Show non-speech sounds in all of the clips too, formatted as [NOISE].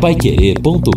paiquerê.com.br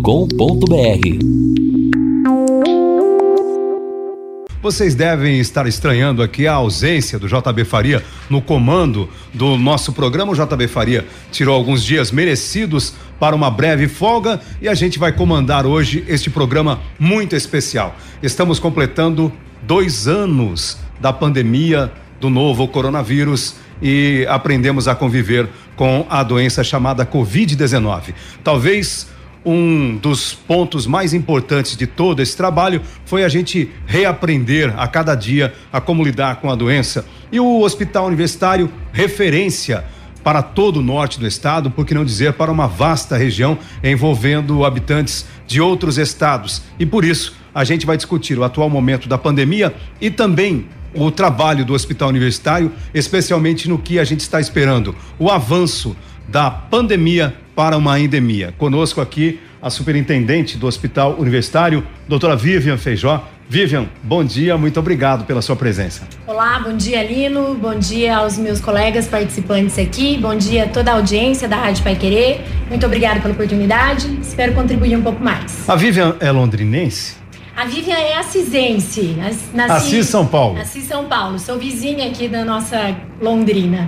Vocês devem estar estranhando aqui a ausência do JB Faria no comando do nosso programa. O JB Faria tirou alguns dias merecidos para uma breve folga e a gente vai comandar hoje este programa muito especial. Estamos completando dois anos da pandemia do novo coronavírus e aprendemos a conviver com a doença chamada Covid-19. Talvez um dos pontos mais importantes de todo esse trabalho foi a gente reaprender a cada dia a como lidar com a doença. E o Hospital Universitário, referência para todo o norte do estado, por que não dizer para uma vasta região envolvendo habitantes de outros estados. E por isso, a gente vai discutir o atual momento da pandemia e também o trabalho do Hospital Universitário, especialmente no que a gente está esperando, o avanço da pandemia para uma endemia. Conosco aqui a superintendente do Hospital Universitário, doutora Vivian Feijó. Vivian, bom dia, muito obrigado pela sua presença. Olá, bom dia Lino, bom dia aos meus colegas participantes aqui, bom dia a toda a audiência da Rádio Pai Querer, muito obrigado pela oportunidade, espero contribuir um pouco mais. A Vivian é londrinense? A Vivian é assisense. Nasci, Assis São Paulo. Assis São Paulo. Sou vizinha aqui da nossa Londrina.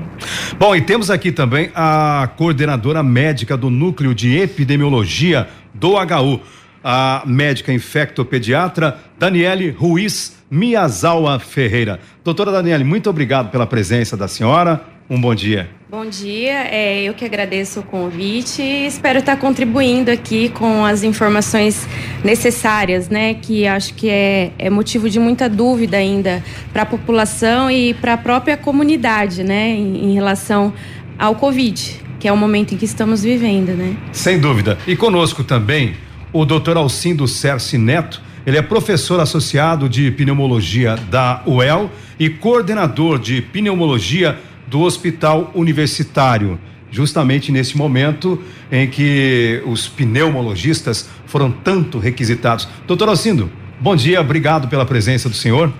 Bom, e temos aqui também a coordenadora médica do Núcleo de Epidemiologia do HU, a médica infectopediatra Daniele Ruiz Miyazawa Ferreira. Doutora Daniele, muito obrigado pela presença da senhora. Um bom dia. Bom dia, é, eu que agradeço o convite e espero estar contribuindo aqui com as informações necessárias, né? Que acho que é, é motivo de muita dúvida ainda para a população e para a própria comunidade, né? Em, em relação ao Covid, que é o momento em que estamos vivendo, né? Sem dúvida. E conosco também o doutor Alcindo Cerci Neto. Ele é professor associado de pneumologia da UEL e coordenador de pneumologia do Hospital Universitário, justamente nesse momento em que os pneumologistas foram tanto requisitados. Doutor Alcindo, bom dia, obrigado pela presença do senhor.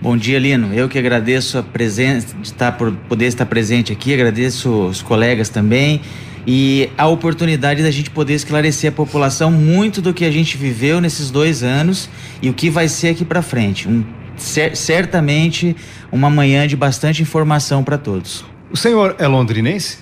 Bom dia, Lino. Eu que agradeço a presença, de estar por poder estar presente aqui, agradeço os colegas também e a oportunidade da gente poder esclarecer a população muito do que a gente viveu nesses dois anos e o que vai ser aqui para frente. Um certamente uma manhã de bastante informação para todos. O senhor é londrinense?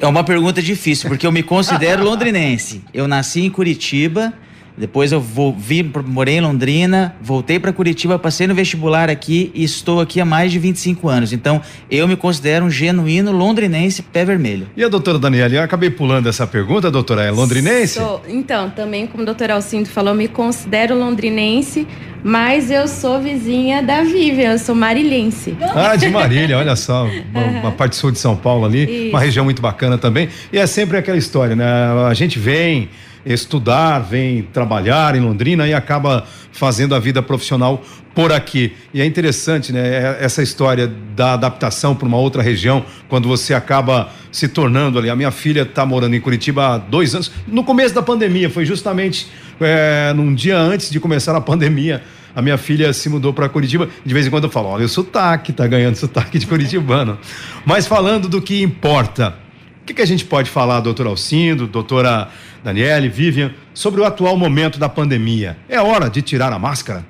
É uma pergunta difícil, porque eu me considero [LAUGHS] londrinense. Eu nasci em Curitiba, depois eu vou, vi, morei em Londrina, voltei para Curitiba, passei no vestibular aqui e estou aqui há mais de 25 anos. Então, eu me considero um genuíno londrinense pé vermelho. E a doutora Daniela, eu acabei pulando essa pergunta, doutora, é londrinense? Sou, então, também como o doutor Alcindo falou, me considero londrinense, mas eu sou vizinha da Vivian, eu sou marilhense. Ah, de Marília, olha só, [LAUGHS] uma, uma, parte sul de São Paulo ali, Isso. uma região muito bacana também. E é sempre aquela história, né? A gente vem estudar, vem trabalhar em Londrina e acaba fazendo a vida profissional por aqui. E é interessante, né? É essa história da adaptação para uma outra região, quando você acaba se tornando ali. A minha filha está morando em Curitiba há dois anos. No começo da pandemia, foi justamente é, num dia antes de começar a pandemia. A minha filha se mudou para Curitiba. De vez em quando eu falo: olha, o sotaque está ganhando [LAUGHS] sotaque de curitibano. Mas falando do que importa, o que, que a gente pode falar, doutor Alcindo, doutora Daniele, Vivian, sobre o atual momento da pandemia. É hora de tirar a máscara?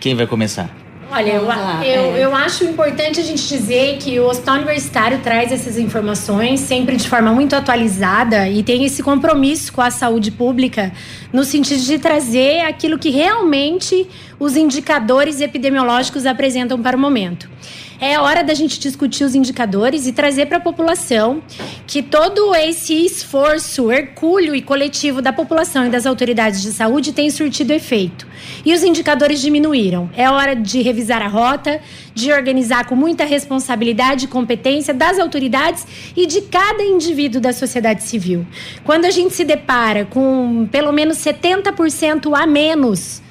Quem vai começar? Olha, eu, eu, é. eu acho importante a gente dizer que o Hospital Universitário traz essas informações sempre de forma muito atualizada e tem esse compromisso com a saúde pública no sentido de trazer aquilo que realmente os indicadores epidemiológicos apresentam para o momento. É hora da gente discutir os indicadores e trazer para a população que todo esse esforço hercúleo e coletivo da população e das autoridades de saúde tem surtido efeito. E os indicadores diminuíram. É hora de revisar a rota, de organizar com muita responsabilidade e competência das autoridades e de cada indivíduo da sociedade civil. Quando a gente se depara com pelo menos 70% a menos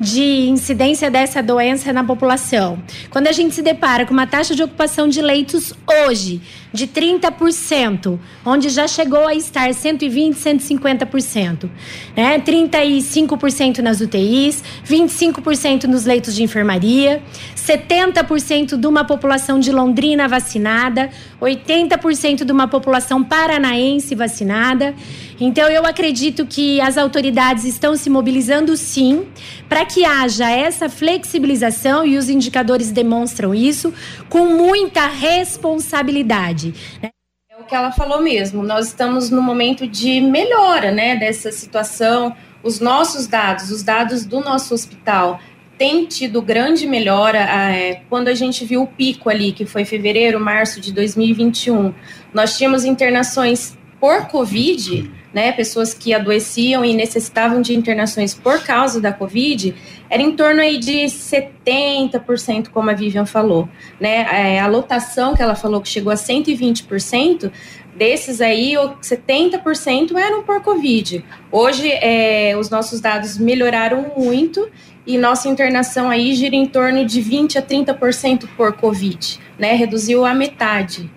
de incidência dessa doença na população. Quando a gente se depara com uma taxa de ocupação de leitos hoje de 30%, onde já chegou a estar 120, 150%, né? 35% nas UTIs, 25% nos leitos de enfermaria, 70% de uma população de Londrina vacinada, 80% de uma população paranaense vacinada. Então, eu acredito que as autoridades estão se mobilizando sim para que haja essa flexibilização e os indicadores demonstram isso com muita responsabilidade. Né? É o que ela falou mesmo. Nós estamos no momento de melhora, né, dessa situação. Os nossos dados, os dados do nosso hospital tem tido grande melhora. É, quando a gente viu o pico ali, que foi fevereiro, março de 2021, nós tínhamos internações por Covid, né, pessoas que adoeciam e necessitavam de internações por causa da Covid, era em torno aí de 70%, como a Vivian falou. Né? É, a lotação que ela falou que chegou a 120%, desses aí, 70% eram por Covid. Hoje, é, os nossos dados melhoraram muito e nossa internação aí gira em torno de 20 a 30% por Covid, né? Reduziu a metade.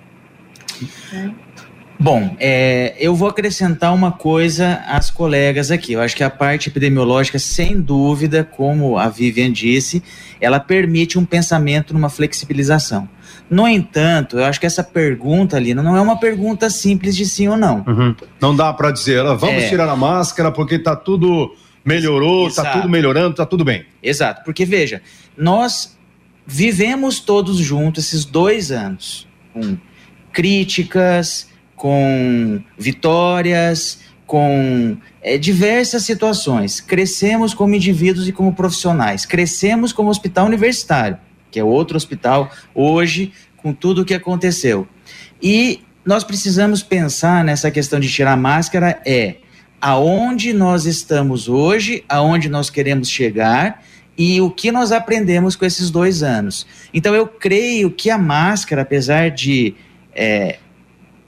Bom, é, eu vou acrescentar uma coisa às colegas aqui. Eu acho que a parte epidemiológica, sem dúvida, como a Vivian disse, ela permite um pensamento numa flexibilização. No entanto, eu acho que essa pergunta ali não é uma pergunta simples de sim ou não. Uhum. Não dá para dizer, vamos é. tirar a máscara porque está tudo melhorou, está tudo melhorando, está tudo bem. Exato, porque veja, nós vivemos todos juntos esses dois anos com críticas, com vitórias, com é, diversas situações. Crescemos como indivíduos e como profissionais. Crescemos como hospital universitário, que é outro hospital hoje, com tudo o que aconteceu. E nós precisamos pensar nessa questão de tirar máscara é aonde nós estamos hoje, aonde nós queremos chegar e o que nós aprendemos com esses dois anos. Então, eu creio que a máscara, apesar de é,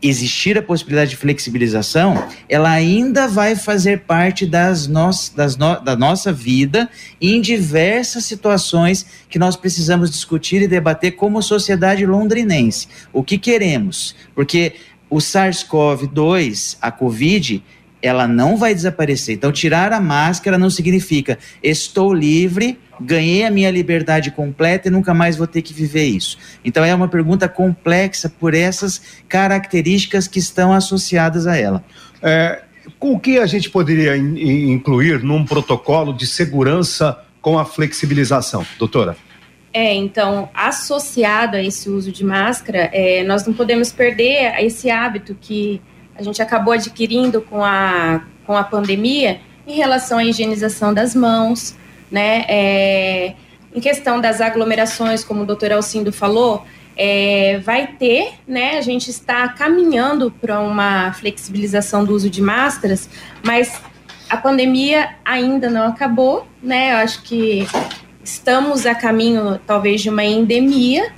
existir a possibilidade de flexibilização, ela ainda vai fazer parte das no, das no, da nossa vida em diversas situações que nós precisamos discutir e debater como sociedade londrinense. O que queremos? Porque o SARS-CoV-2, a Covid, ela não vai desaparecer. Então, tirar a máscara não significa estou livre, ganhei a minha liberdade completa e nunca mais vou ter que viver isso. Então, é uma pergunta complexa por essas características que estão associadas a ela. É, o que a gente poderia in incluir num protocolo de segurança com a flexibilização, doutora? É, então, associado a esse uso de máscara, é, nós não podemos perder esse hábito que a gente acabou adquirindo com a, com a pandemia em relação à higienização das mãos, né? É, em questão das aglomerações, como o doutor Alcindo falou, é, vai ter, né? A gente está caminhando para uma flexibilização do uso de máscaras, mas a pandemia ainda não acabou, né? Eu acho que estamos a caminho, talvez, de uma endemia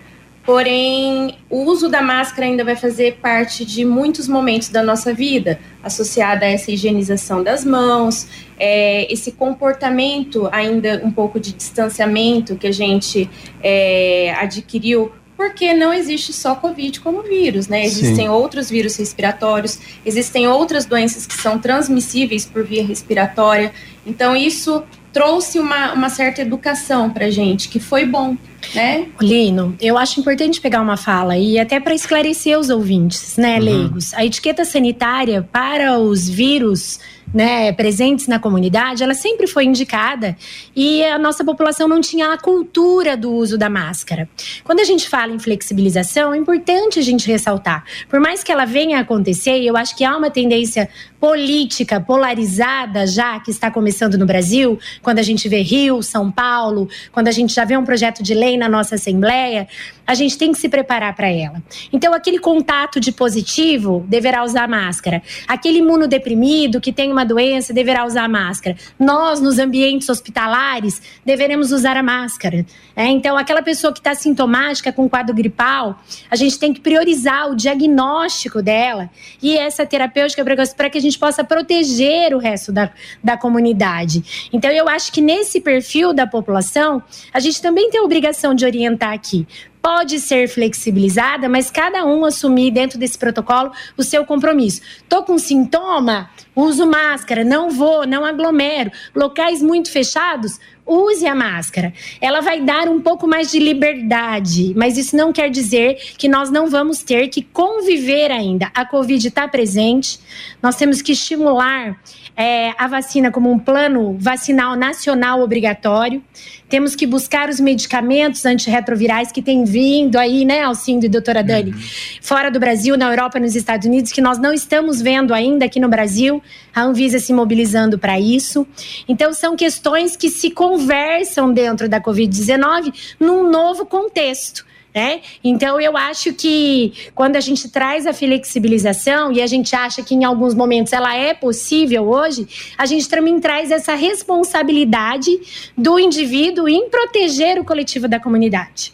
Porém, o uso da máscara ainda vai fazer parte de muitos momentos da nossa vida, associada a essa higienização das mãos, é, esse comportamento ainda um pouco de distanciamento que a gente é, adquiriu porque não existe só Covid como vírus, né? Existem Sim. outros vírus respiratórios, existem outras doenças que são transmissíveis por via respiratória. Então, isso trouxe uma, uma certa educação para gente, que foi bom. Né? Lino, eu acho importante pegar uma fala e até para esclarecer os ouvintes, né, uhum. leigos. A etiqueta sanitária para os vírus né, presentes na comunidade, ela sempre foi indicada e a nossa população não tinha a cultura do uso da máscara. Quando a gente fala em flexibilização, é importante a gente ressaltar. Por mais que ela venha a acontecer, eu acho que há uma tendência política polarizada já que está começando no Brasil, quando a gente vê Rio, São Paulo, quando a gente já vê um projeto de lei na nossa Assembleia, a gente tem que se preparar para ela. Então, aquele contato de positivo deverá usar máscara. Aquele imunodeprimido que tem uma doença deverá usar máscara. Nós, nos ambientes hospitalares, deveremos usar a máscara. É, então, aquela pessoa que está sintomática com quadro gripal, a gente tem que priorizar o diagnóstico dela e essa terapêutica para que a gente possa proteger o resto da, da comunidade. Então, eu acho que nesse perfil da população, a gente também tem a obrigação de orientar aqui pode ser flexibilizada, mas cada um assumir dentro desse protocolo o seu compromisso. Tô com sintoma, uso máscara, não vou, não aglomero. Locais muito fechados, use a máscara. Ela vai dar um pouco mais de liberdade, mas isso não quer dizer que nós não vamos ter que conviver ainda. A Covid está presente, nós temos que estimular é, a vacina como um plano vacinal nacional obrigatório. Temos que buscar os medicamentos antirretrovirais que têm vindo aí, né, Alcindo e doutora Dani, uhum. fora do Brasil, na Europa, nos Estados Unidos, que nós não estamos vendo ainda aqui no Brasil. A Anvisa se mobilizando para isso. Então, são questões que se conversam dentro da Covid-19 num novo contexto. Né? Então, eu acho que quando a gente traz a flexibilização e a gente acha que em alguns momentos ela é possível hoje, a gente também traz essa responsabilidade do indivíduo em proteger o coletivo da comunidade.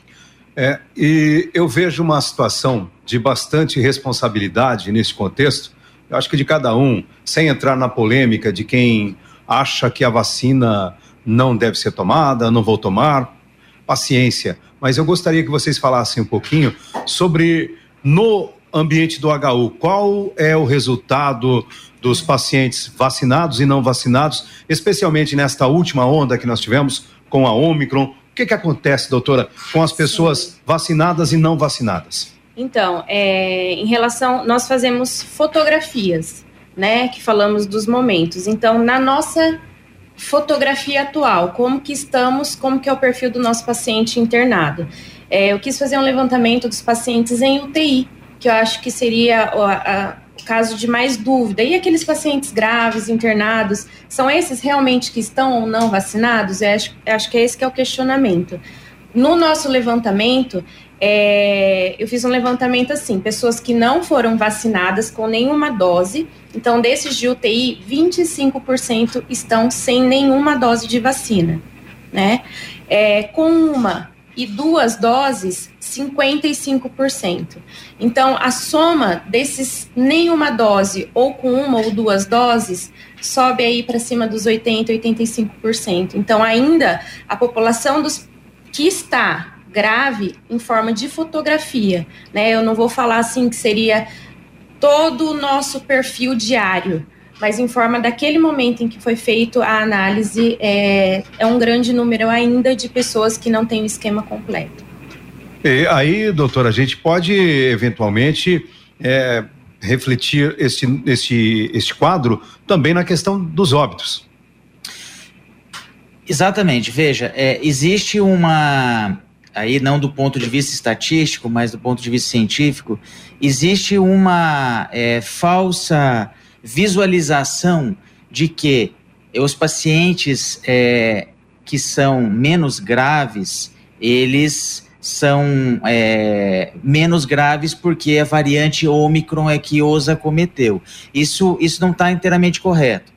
É, e eu vejo uma situação de bastante responsabilidade nesse contexto. Eu acho que de cada um, sem entrar na polêmica de quem acha que a vacina não deve ser tomada, não vou tomar, paciência mas eu gostaria que vocês falassem um pouquinho sobre no ambiente do HU, qual é o resultado dos pacientes vacinados e não vacinados, especialmente nesta última onda que nós tivemos com a Omicron. O que, que acontece, doutora, com as pessoas Sim. vacinadas e não vacinadas? Então, é, em relação, nós fazemos fotografias, né, que falamos dos momentos. Então, na nossa fotografia atual, como que estamos, como que é o perfil do nosso paciente internado. É, eu quis fazer um levantamento dos pacientes em UTI, que eu acho que seria o, a, o caso de mais dúvida. E aqueles pacientes graves, internados, são esses realmente que estão ou não vacinados? Eu acho, eu acho que é esse que é o questionamento. No nosso levantamento, é, eu fiz um levantamento assim: pessoas que não foram vacinadas com nenhuma dose. Então, desses de UTI, 25% estão sem nenhuma dose de vacina, né? É, com uma e duas doses, 55%. Então, a soma desses nenhuma dose ou com uma ou duas doses sobe aí para cima dos 80, 85%. Então, ainda a população dos que está grave em forma de fotografia, né? Eu não vou falar assim que seria todo o nosso perfil diário, mas em forma daquele momento em que foi feito a análise, é, é um grande número ainda de pessoas que não têm o esquema completo. E aí, doutora, a gente pode eventualmente é, refletir este, este, este quadro também na questão dos óbitos. Exatamente, veja, é, existe uma aí não do ponto de vista estatístico, mas do ponto de vista científico, existe uma é, falsa visualização de que os pacientes é, que são menos graves, eles são é, menos graves porque a variante Ômicron é que os acometeu. Isso, isso não está inteiramente correto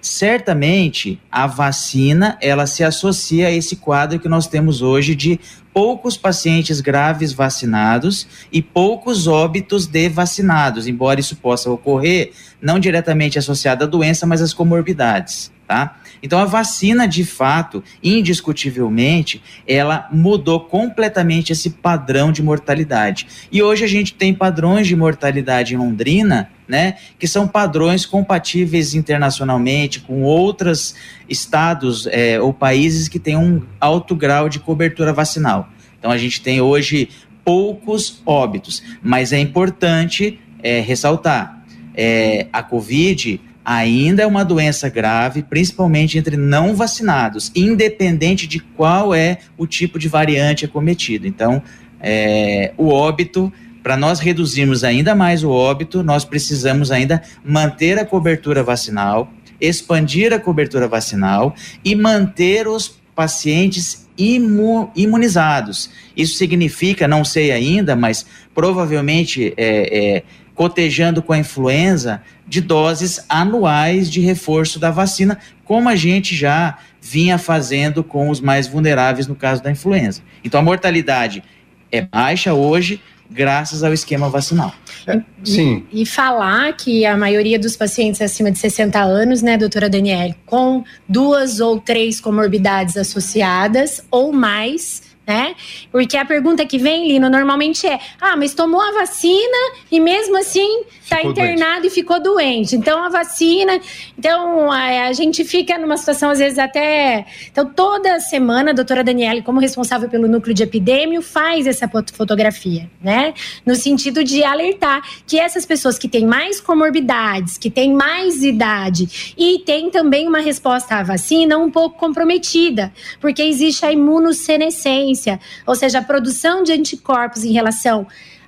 certamente a vacina ela se associa a esse quadro que nós temos hoje de poucos pacientes graves vacinados e poucos óbitos de vacinados, embora isso possa ocorrer não diretamente associado à doença, mas às comorbidades, tá? Então a vacina, de fato, indiscutivelmente, ela mudou completamente esse padrão de mortalidade. E hoje a gente tem padrões de mortalidade em Londrina, né, que são padrões compatíveis internacionalmente com outros estados é, ou países que têm um alto grau de cobertura vacinal. Então a gente tem hoje poucos óbitos, mas é importante é, ressaltar: é, a Covid ainda é uma doença grave, principalmente entre não vacinados, independente de qual é o tipo de variante acometido. Então, é, o óbito, para nós reduzirmos ainda mais o óbito, nós precisamos ainda manter a cobertura vacinal, expandir a cobertura vacinal e manter os pacientes imu imunizados. Isso significa, não sei ainda, mas provavelmente é, é, cotejando com a influenza de doses anuais de reforço da vacina, como a gente já vinha fazendo com os mais vulneráveis no caso da influenza. Então a mortalidade é baixa hoje, graças ao esquema vacinal. É, sim. E, e, falar que a maioria dos pacientes acima de 60 anos, né, doutora Daniele, com duas ou três comorbidades associadas ou mais, né? Porque a pergunta que vem, Lino, normalmente é: ah, mas tomou a vacina e mesmo assim está internado doente. e ficou doente. Então a vacina, então a, a, gente fica numa situação às vezes até, então toda semana a doutora Daniele, como responsável pelo núcleo de epidêmio, faz essa fotografia, né? No sentido de alertar que essas pessoas que têm mais comorbidades, que têm mais idade e têm também uma resposta à vacina um pouco comprometida, porque existe a imunossenescência ou seja, a produção de anticorpos em relação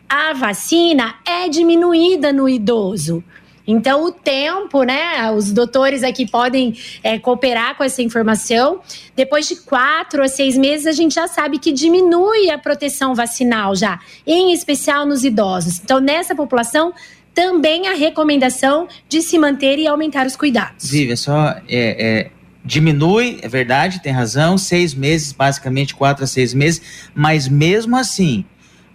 à vacina é diminuída no idoso. Então, o tempo, né? Os doutores aqui podem é, cooperar com essa informação. Depois de quatro a seis meses, a gente já sabe que diminui a proteção vacinal já, em especial nos idosos. Então, nessa população, também a recomendação de se manter e aumentar os cuidados. Viva, só é, é diminui, é verdade, tem razão, seis meses, basicamente quatro a seis meses, mas mesmo assim,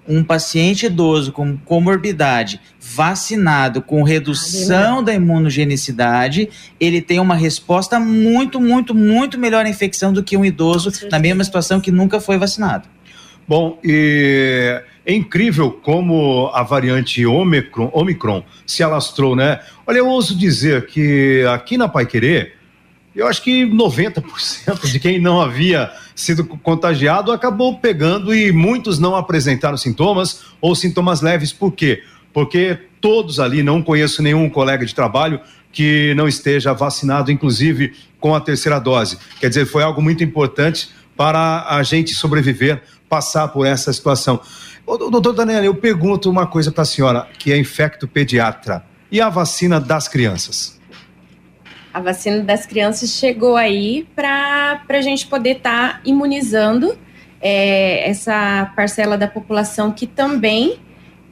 um paciente idoso com comorbidade, vacinado, com redução ah, da imunogenicidade, ele tem uma resposta muito, muito, muito melhor à infecção do que um idoso na mesma situação que nunca foi vacinado. Bom, e é incrível como a variante Omicron, Omicron se alastrou, né? Olha, eu ouso dizer que aqui na Pai Querer, eu acho que 90% de quem não havia sido contagiado acabou pegando e muitos não apresentaram sintomas ou sintomas leves. Por quê? Porque todos ali, não conheço nenhum colega de trabalho que não esteja vacinado, inclusive com a terceira dose. Quer dizer, foi algo muito importante para a gente sobreviver, passar por essa situação. Ô, doutor Daniel, eu pergunto uma coisa para a senhora, que é infecto pediatra. E a vacina das crianças? A vacina das crianças chegou aí para a gente poder estar tá imunizando é, essa parcela da população que também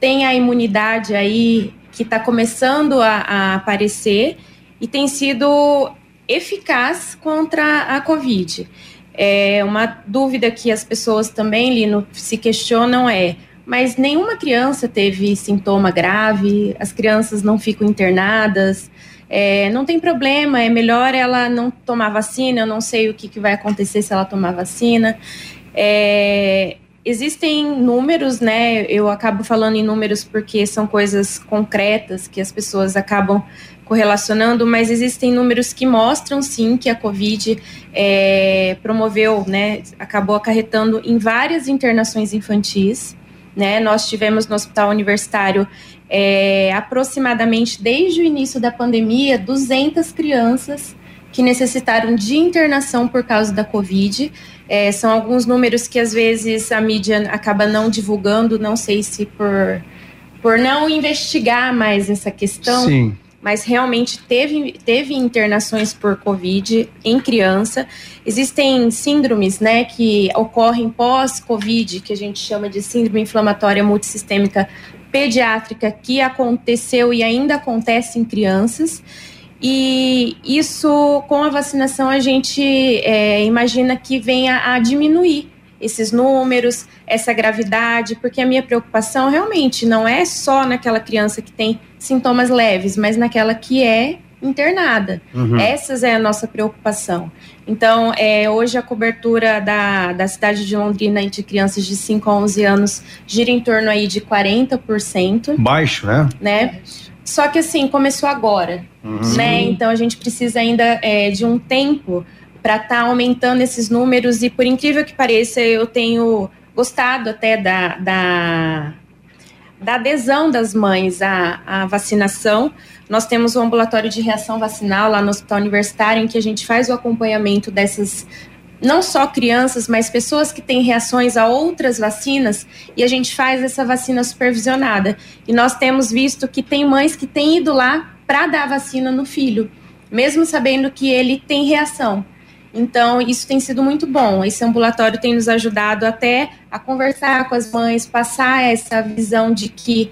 tem a imunidade aí que está começando a, a, aparecer e tem sido eficaz contra a Covid. É uma dúvida que as pessoas também, Lino, se questionam é mas nenhuma criança teve sintoma grave, as crianças não ficam internadas, é, não tem problema, é melhor ela não tomar vacina, eu não sei o que, que vai acontecer se ela tomar vacina. É, existem números, né? Eu acabo falando em números porque são coisas concretas que as pessoas acabam correlacionando, mas existem números que mostram sim que a Covid é, promoveu, né? Acabou acarretando em várias internações infantis. Né? Nós tivemos no hospital universitário é, aproximadamente desde o início da pandemia 200 crianças que necessitaram de internação por causa da Covid. É, são alguns números que às vezes a mídia acaba não divulgando, não sei se por, por não investigar mais essa questão. Sim. Mas realmente teve, teve internações por Covid em criança. Existem síndromes né, que ocorrem pós-Covid, que a gente chama de síndrome inflamatória multissistêmica pediátrica que aconteceu e ainda acontece em crianças. E isso, com a vacinação, a gente é, imagina que venha a diminuir esses números, essa gravidade, porque a minha preocupação realmente não é só naquela criança que tem sintomas leves, mas naquela que é internada. Uhum. Essas é a nossa preocupação. Então, é, hoje a cobertura da, da cidade de Londrina entre crianças de 5 a 11 anos gira em torno aí de 40%. Baixo, né? Né? Só que assim, começou agora, uhum. né? Então a gente precisa ainda é, de um tempo para estar tá aumentando esses números e por incrível que pareça, eu tenho gostado até da, da, da adesão das mães à, à vacinação, nós temos o um ambulatório de reação vacinal lá no Hospital Universitário, em que a gente faz o acompanhamento dessas não só crianças, mas pessoas que têm reações a outras vacinas e a gente faz essa vacina supervisionada. E nós temos visto que tem mães que têm ido lá para dar a vacina no filho, mesmo sabendo que ele tem reação. Então, isso tem sido muito bom. Esse ambulatório tem nos ajudado até a conversar com as mães, passar essa visão de que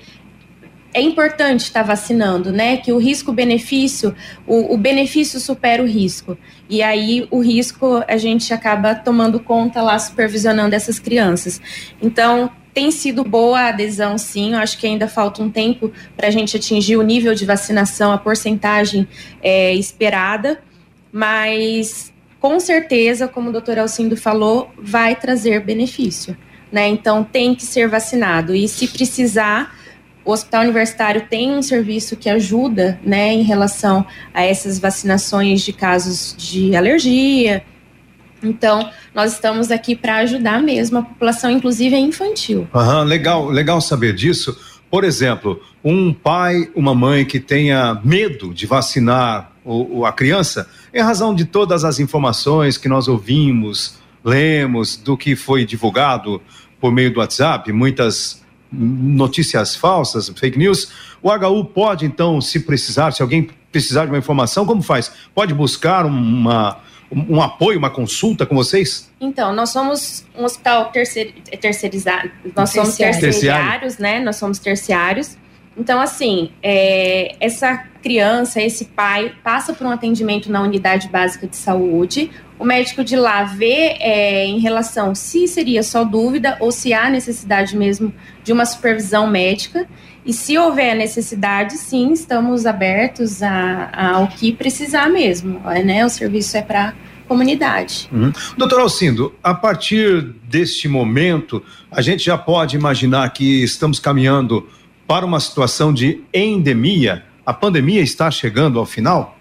é importante estar vacinando, né? Que o risco-benefício, o, o, benefício supera o risco. E aí o risco a gente acaba tomando conta lá, supervisionando essas crianças. Então, tem sido boa a adesão, sim. Eu acho que ainda falta um tempo para a gente atingir o nível de vacinação, a porcentagem é, esperada, mas com certeza, como o doutor Alcindo falou, vai trazer benefício. Né? Então tem que ser vacinado. E se precisar, o hospital universitário tem um serviço que ajuda né, em relação a essas vacinações de casos de alergia. Então, nós estamos aqui para ajudar mesmo a população, inclusive a infantil. Aham, legal, legal saber disso. Por exemplo, um pai, uma mãe que tenha medo de vacinar o, a criança, em razão de todas as informações que nós ouvimos, lemos, do que foi divulgado por meio do WhatsApp, muitas notícias falsas, fake news, o HU pode então, se precisar, se alguém precisar de uma informação, como faz? Pode buscar uma, um apoio, uma consulta com vocês? Então, nós somos um hospital terceir, terceirizado, nós somos terciários, né? Nós somos terciários. Então, assim, é, essa criança, esse pai, passa por um atendimento na unidade básica de saúde. O médico de lá vê é, em relação se seria só dúvida ou se há necessidade mesmo de uma supervisão médica. E se houver necessidade, sim, estamos abertos a, a, ao que precisar mesmo. Né? O serviço é para comunidade. Uhum. Doutor Alcindo, a partir deste momento, a gente já pode imaginar que estamos caminhando para uma situação de endemia? A pandemia está chegando ao final?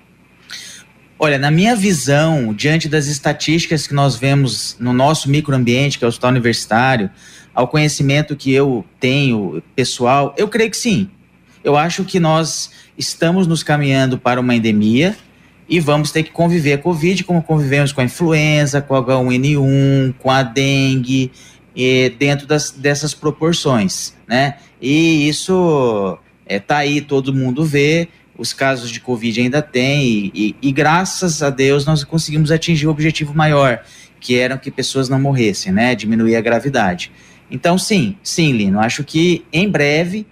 Olha, na minha visão, diante das estatísticas que nós vemos no nosso microambiente, que é o hospital universitário, ao conhecimento que eu tenho pessoal, eu creio que sim. Eu acho que nós estamos nos caminhando para uma endemia e vamos ter que conviver com a Covid como convivemos com a influenza, com a H1N1, com a dengue, dentro das, dessas proporções, né? E isso é, tá aí, todo mundo vê, os casos de Covid ainda tem, e, e, e, graças a Deus nós conseguimos atingir o objetivo maior, que era que pessoas não morressem, né? Diminuir a gravidade. Então, sim, sim, Lino, acho que em breve,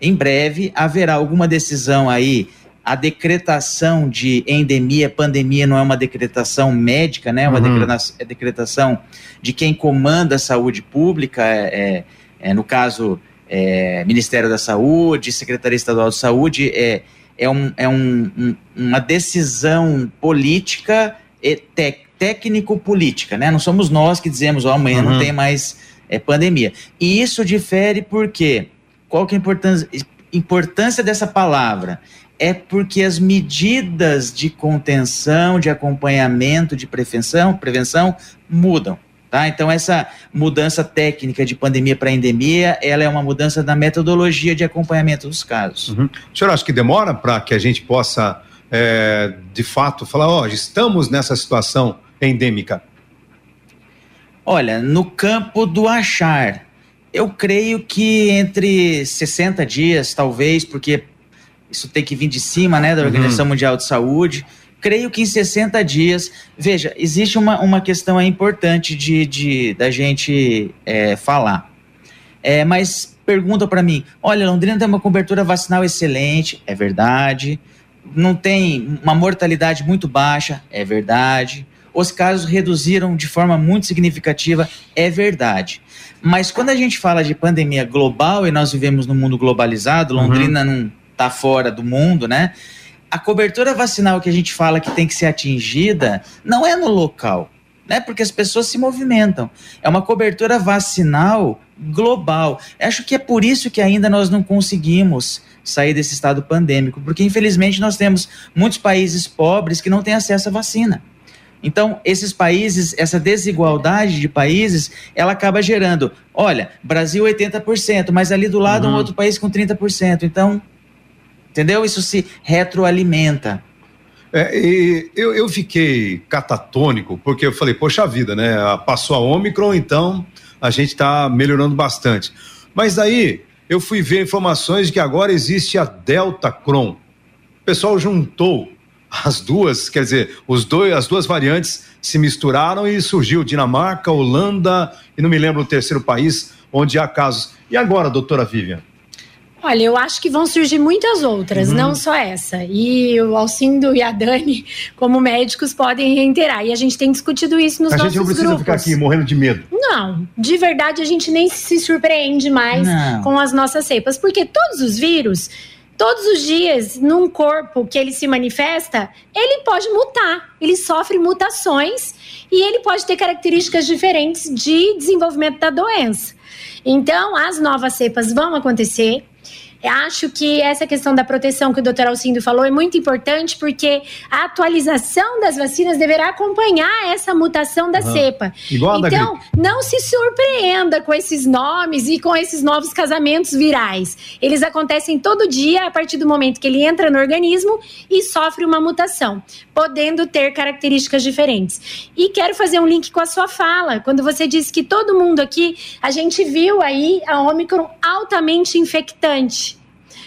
em breve, haverá alguma decisão aí a decretação de endemia, pandemia não é uma decretação médica, né? É uma uhum. decretação, é decretação de quem comanda a saúde pública, é, é, é no caso, é, Ministério da Saúde, Secretaria Estadual de Saúde, é, é, um, é um, um, uma decisão política e técnico-política, né? Não somos nós que dizemos, ó, oh, amanhã uhum. não tem mais é, pandemia. E isso difere porque, qual que é a importância, importância dessa palavra? é porque as medidas de contenção, de acompanhamento, de prevenção, prevenção mudam. Tá? Então, essa mudança técnica de pandemia para endemia, ela é uma mudança da metodologia de acompanhamento dos casos. Uhum. O senhor acha que demora para que a gente possa, é, de fato, falar, ó, oh, estamos nessa situação endêmica? Olha, no campo do achar, eu creio que entre 60 dias, talvez, porque isso tem que vir de cima, né, da uhum. Organização uhum. Mundial de Saúde. Creio que em 60 dias. Veja, existe uma, uma questão importante de, de da gente é, falar. É, mas pergunta para mim: olha, Londrina tem uma cobertura vacinal excelente, é verdade. Não tem uma mortalidade muito baixa, é verdade. Os casos reduziram de forma muito significativa, é verdade. Mas quando a gente fala de pandemia global e nós vivemos num mundo globalizado, uhum. Londrina uhum. não está fora do mundo, né? A cobertura vacinal que a gente fala que tem que ser atingida não é no local, né? Porque as pessoas se movimentam. É uma cobertura vacinal global. Acho que é por isso que ainda nós não conseguimos sair desse estado pandêmico, porque infelizmente nós temos muitos países pobres que não têm acesso à vacina. Então, esses países, essa desigualdade de países, ela acaba gerando, olha, Brasil 80%, mas ali do lado uhum. um outro país com 30%. Então, Entendeu? Isso se retroalimenta. É, eu, eu fiquei catatônico, porque eu falei, poxa vida, né? Passou a Omicron, então a gente está melhorando bastante. Mas daí eu fui ver informações de que agora existe a Delta Cron. O pessoal juntou as duas, quer dizer, os dois, as duas variantes se misturaram e surgiu Dinamarca, Holanda e não me lembro o terceiro país onde há casos. E agora, doutora Vivian? Olha, eu acho que vão surgir muitas outras, uhum. não só essa. E o Alcindo e a Dani, como médicos, podem reiterar. E a gente tem discutido isso nos a nossos grupos. A gente não precisa grupos. ficar aqui morrendo de medo. Não, de verdade a gente nem se surpreende mais não. com as nossas cepas, porque todos os vírus todos os dias num corpo que ele se manifesta, ele pode mutar, ele sofre mutações e ele pode ter características diferentes de desenvolvimento da doença. Então, as novas cepas vão acontecer. Acho que essa questão da proteção que o doutor Alcindo falou é muito importante porque a atualização das vacinas deverá acompanhar essa mutação da uhum. cepa. Igual então, não se surpreenda com esses nomes e com esses novos casamentos virais. Eles acontecem todo dia a partir do momento que ele entra no organismo e sofre uma mutação, podendo ter características diferentes. E quero fazer um link com a sua fala, quando você disse que todo mundo aqui, a gente viu aí a Omicron altamente infectante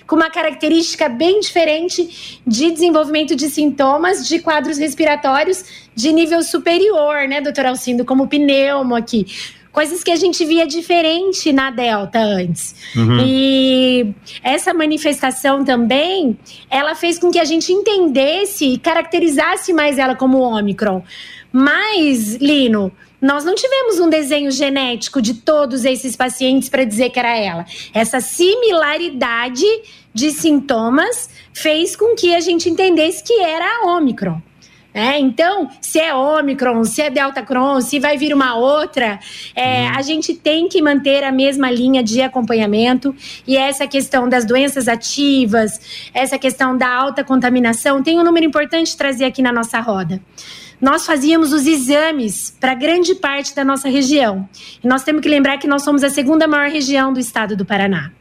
com uma característica bem diferente de desenvolvimento de sintomas de quadros respiratórios de nível superior, né, doutor Alcindo, como pneumo aqui coisas que a gente via diferente na Delta antes. Uhum. E essa manifestação também, ela fez com que a gente entendesse e caracterizasse mais ela como Ômicron. Mas, Lino, nós não tivemos um desenho genético de todos esses pacientes para dizer que era ela. Essa similaridade de sintomas fez com que a gente entendesse que era a Omicron. É, então, se é Omicron, se é Delta Cron, se vai vir uma outra, é, uhum. a gente tem que manter a mesma linha de acompanhamento. E essa questão das doenças ativas, essa questão da alta contaminação, tem um número importante trazer aqui na nossa roda. Nós fazíamos os exames para grande parte da nossa região. E nós temos que lembrar que nós somos a segunda maior região do estado do Paraná.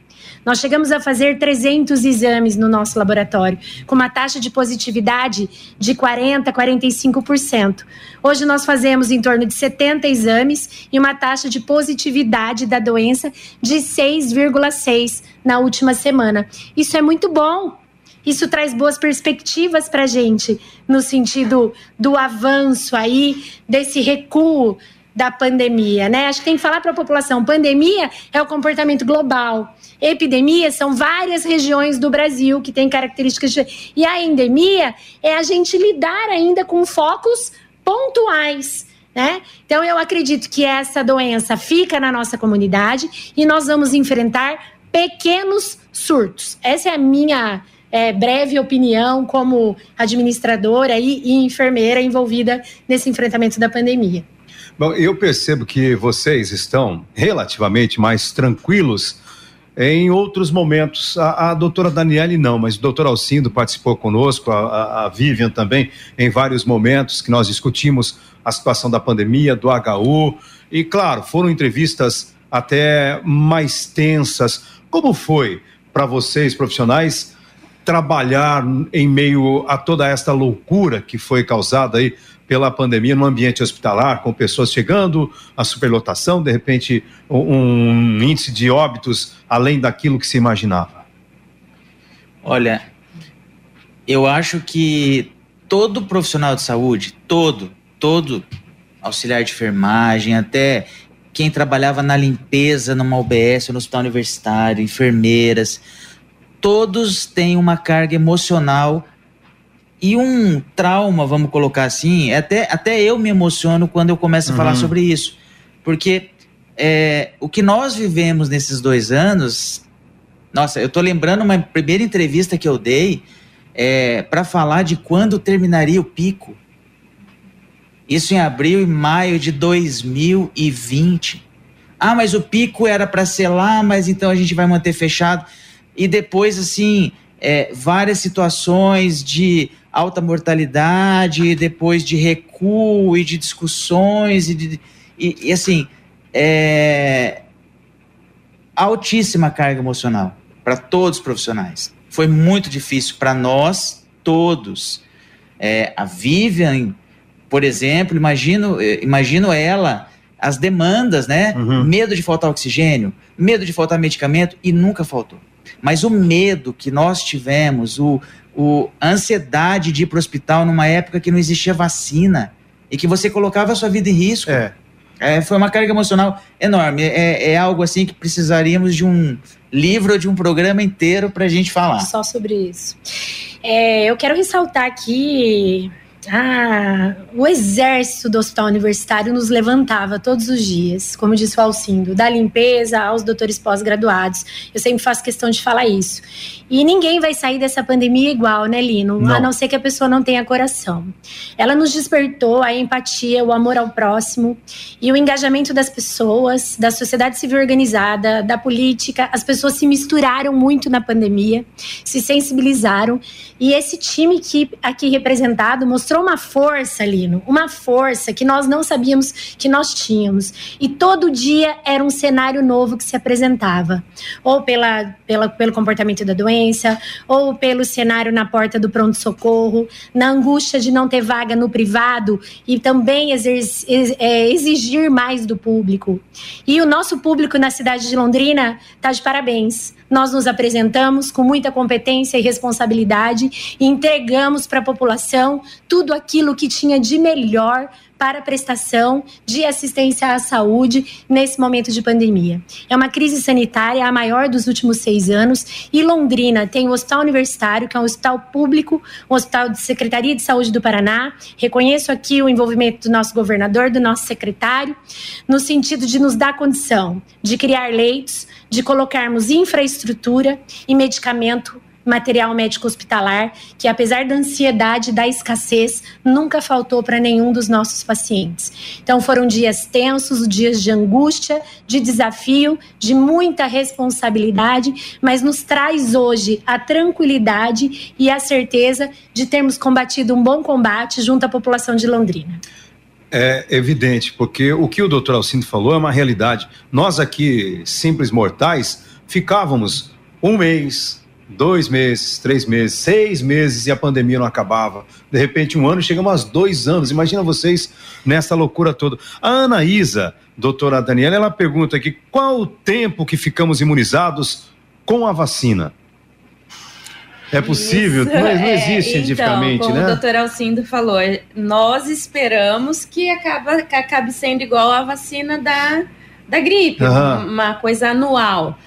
Nós chegamos a fazer 300 exames no nosso laboratório, com uma taxa de positividade de 40% a 45%. Hoje nós fazemos em torno de 70 exames e uma taxa de positividade da doença de 6,6% na última semana. Isso é muito bom. Isso traz boas perspectivas para a gente, no sentido do avanço aí, desse recuo da pandemia, né? Acho que tem que falar para a população: pandemia é o comportamento global. Epidemia são várias regiões do Brasil que têm características diferentes. E a endemia é a gente lidar ainda com focos pontuais. Né? Então, eu acredito que essa doença fica na nossa comunidade e nós vamos enfrentar pequenos surtos. Essa é a minha é, breve opinião como administradora e, e enfermeira envolvida nesse enfrentamento da pandemia. Bom, eu percebo que vocês estão relativamente mais tranquilos em outros momentos. A, a doutora Daniele não, mas o doutor Alcindo participou conosco, a, a, Vivian também, em vários momentos que nós discutimos a situação da pandemia, do HU. E, claro, foram entrevistas até mais tensas. Como foi para vocês, profissionais, trabalhar em meio a toda esta loucura que foi causada aí pela pandemia no ambiente hospitalar, com pessoas chegando, a superlotação, de repente um índice de óbitos além daquilo que se imaginava? Olha, eu acho que todo profissional de saúde, todo, todo auxiliar de enfermagem, até quem trabalhava na limpeza numa UBS, no hospital universitário, enfermeiras, todos têm uma carga emocional e um trauma, vamos colocar assim, até, até eu me emociono quando eu começo a uhum. falar sobre isso. Porque é, o que nós vivemos nesses dois anos. Nossa, eu tô lembrando uma primeira entrevista que eu dei é, para falar de quando terminaria o pico. Isso em abril e maio de 2020. Ah, mas o pico era para ser lá, mas então a gente vai manter fechado. E depois, assim, é, várias situações de alta mortalidade, depois de recuo e de discussões, e, de, e, e assim, é, altíssima carga emocional para todos os profissionais. Foi muito difícil para nós todos. É, a Vivian, por exemplo, imagino, imagino ela, as demandas, né? Uhum. Medo de faltar oxigênio, medo de faltar medicamento e nunca faltou. Mas o medo que nós tivemos, o, o, a ansiedade de ir para o hospital numa época que não existia vacina e que você colocava a sua vida em risco. É. É, foi uma carga emocional enorme. É, é, algo assim que precisaríamos de um livro ou de um programa inteiro para a gente falar. Só sobre isso. É, eu quero ressaltar aqui ah, o exército do hospital universitário nos levantava todos os dias, como disse o Alcindo, da limpeza aos doutores pós-graduados. Eu sempre faço questão de falar isso. E ninguém vai sair dessa pandemia igual, né, Lino? Não. A não ser que a pessoa não tenha coração. Ela nos despertou a empatia, o amor ao próximo e o engajamento das pessoas, da sociedade civil organizada, da política. As pessoas se misturaram muito na pandemia, se sensibilizaram. E esse time que aqui representado mostrou uma força, Lino, uma força que nós não sabíamos que nós tínhamos. E todo dia era um cenário novo que se apresentava, ou pela, pela, pelo comportamento da doença doença, ou pelo cenário na porta do pronto-socorro, na angústia de não ter vaga no privado e também é, exigir mais do público. E o nosso público na cidade de Londrina está de parabéns. Nós nos apresentamos com muita competência e responsabilidade e entregamos para a população tudo aquilo que tinha de melhor para a prestação de assistência à saúde nesse momento de pandemia. É uma crise sanitária a maior dos últimos seis anos e Londrina tem o Hospital Universitário, que é um hospital público, um hospital de Secretaria de Saúde do Paraná. Reconheço aqui o envolvimento do nosso governador, do nosso secretário, no sentido de nos dar condição de criar leitos, de colocarmos infraestrutura e medicamento material médico hospitalar, que apesar da ansiedade, da escassez, nunca faltou para nenhum dos nossos pacientes. Então foram dias tensos, dias de angústia, de desafio, de muita responsabilidade, mas nos traz hoje a tranquilidade e a certeza de termos combatido um bom combate junto à população de Londrina. É evidente, porque o que o doutor Alcindo falou é uma realidade. Nós aqui, simples mortais, ficávamos um mês, dois meses, três meses, seis meses e a pandemia não acabava. De repente, um ano, chegamos a dois anos. Imagina vocês nessa loucura toda. A Anaísa, doutora Daniela, ela pergunta aqui qual o tempo que ficamos imunizados com a vacina? É possível? Não, não, é, existe é, cientificamente, então, como né? o doutor Alcindo falou, nós esperamos que, acaba, que acabe sendo igual a vacina da, da gripe, uhum. uma coisa anual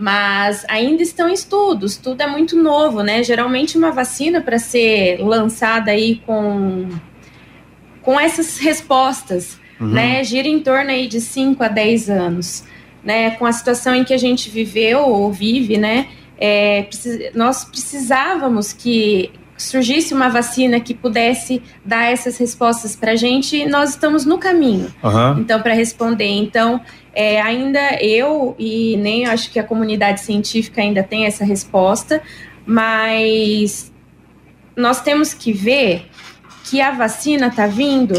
mas ainda estão estudos, tudo é muito novo, né? Geralmente uma vacina para ser lançada aí com, com essas respostas, uhum. né, gira em torno aí de 5 a 10 anos, né? Com a situação em que a gente viveu ou vive, né? É, nós precisávamos que surgisse uma vacina que pudesse dar essas respostas para a gente, e nós estamos no caminho. Uhum. Então, para responder, então é, ainda eu e nem acho que a comunidade científica ainda tem essa resposta, mas nós temos que ver que a vacina está vindo.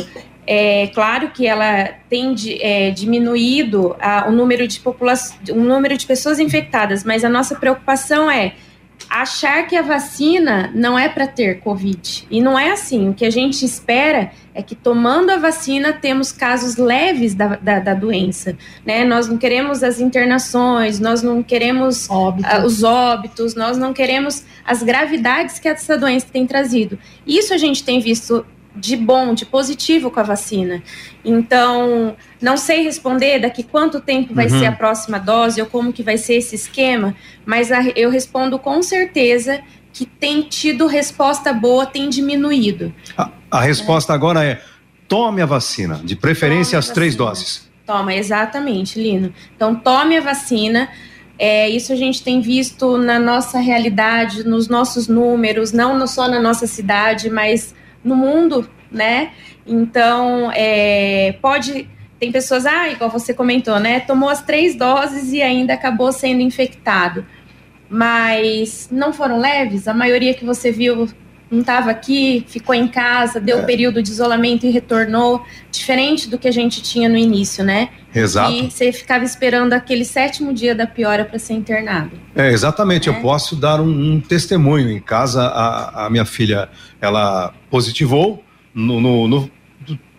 É claro que ela tem é, diminuído a, o número de o número de pessoas infectadas, mas a nossa preocupação é achar que a vacina não é para ter Covid. E não é assim. O que a gente espera é que tomando a vacina temos casos leves da, da, da doença. Né? Nós não queremos as internações, nós não queremos uh, os óbitos, nós não queremos as gravidades que essa doença tem trazido. Isso a gente tem visto de bom, de positivo com a vacina. Então, não sei responder daqui quanto tempo vai uhum. ser a próxima dose ou como que vai ser esse esquema, mas a, eu respondo com certeza que tem tido resposta boa, tem diminuído. A, a resposta é. agora é: tome a vacina, de preferência tome as três doses. Toma, exatamente, Lino. Então, tome a vacina. É, isso a gente tem visto na nossa realidade, nos nossos números, não só na nossa cidade, mas no mundo, né? Então, é, pode. Tem pessoas, ah, igual você comentou, né? Tomou as três doses e ainda acabou sendo infectado. Mas não foram leves? A maioria que você viu não estava aqui, ficou em casa, deu é. período de isolamento e retornou, diferente do que a gente tinha no início, né? Exato. E você ficava esperando aquele sétimo dia da piora para ser internado. É, exatamente. É. Eu posso dar um, um, testemunho. Em casa, a, a, minha filha, ela positivou no, no, no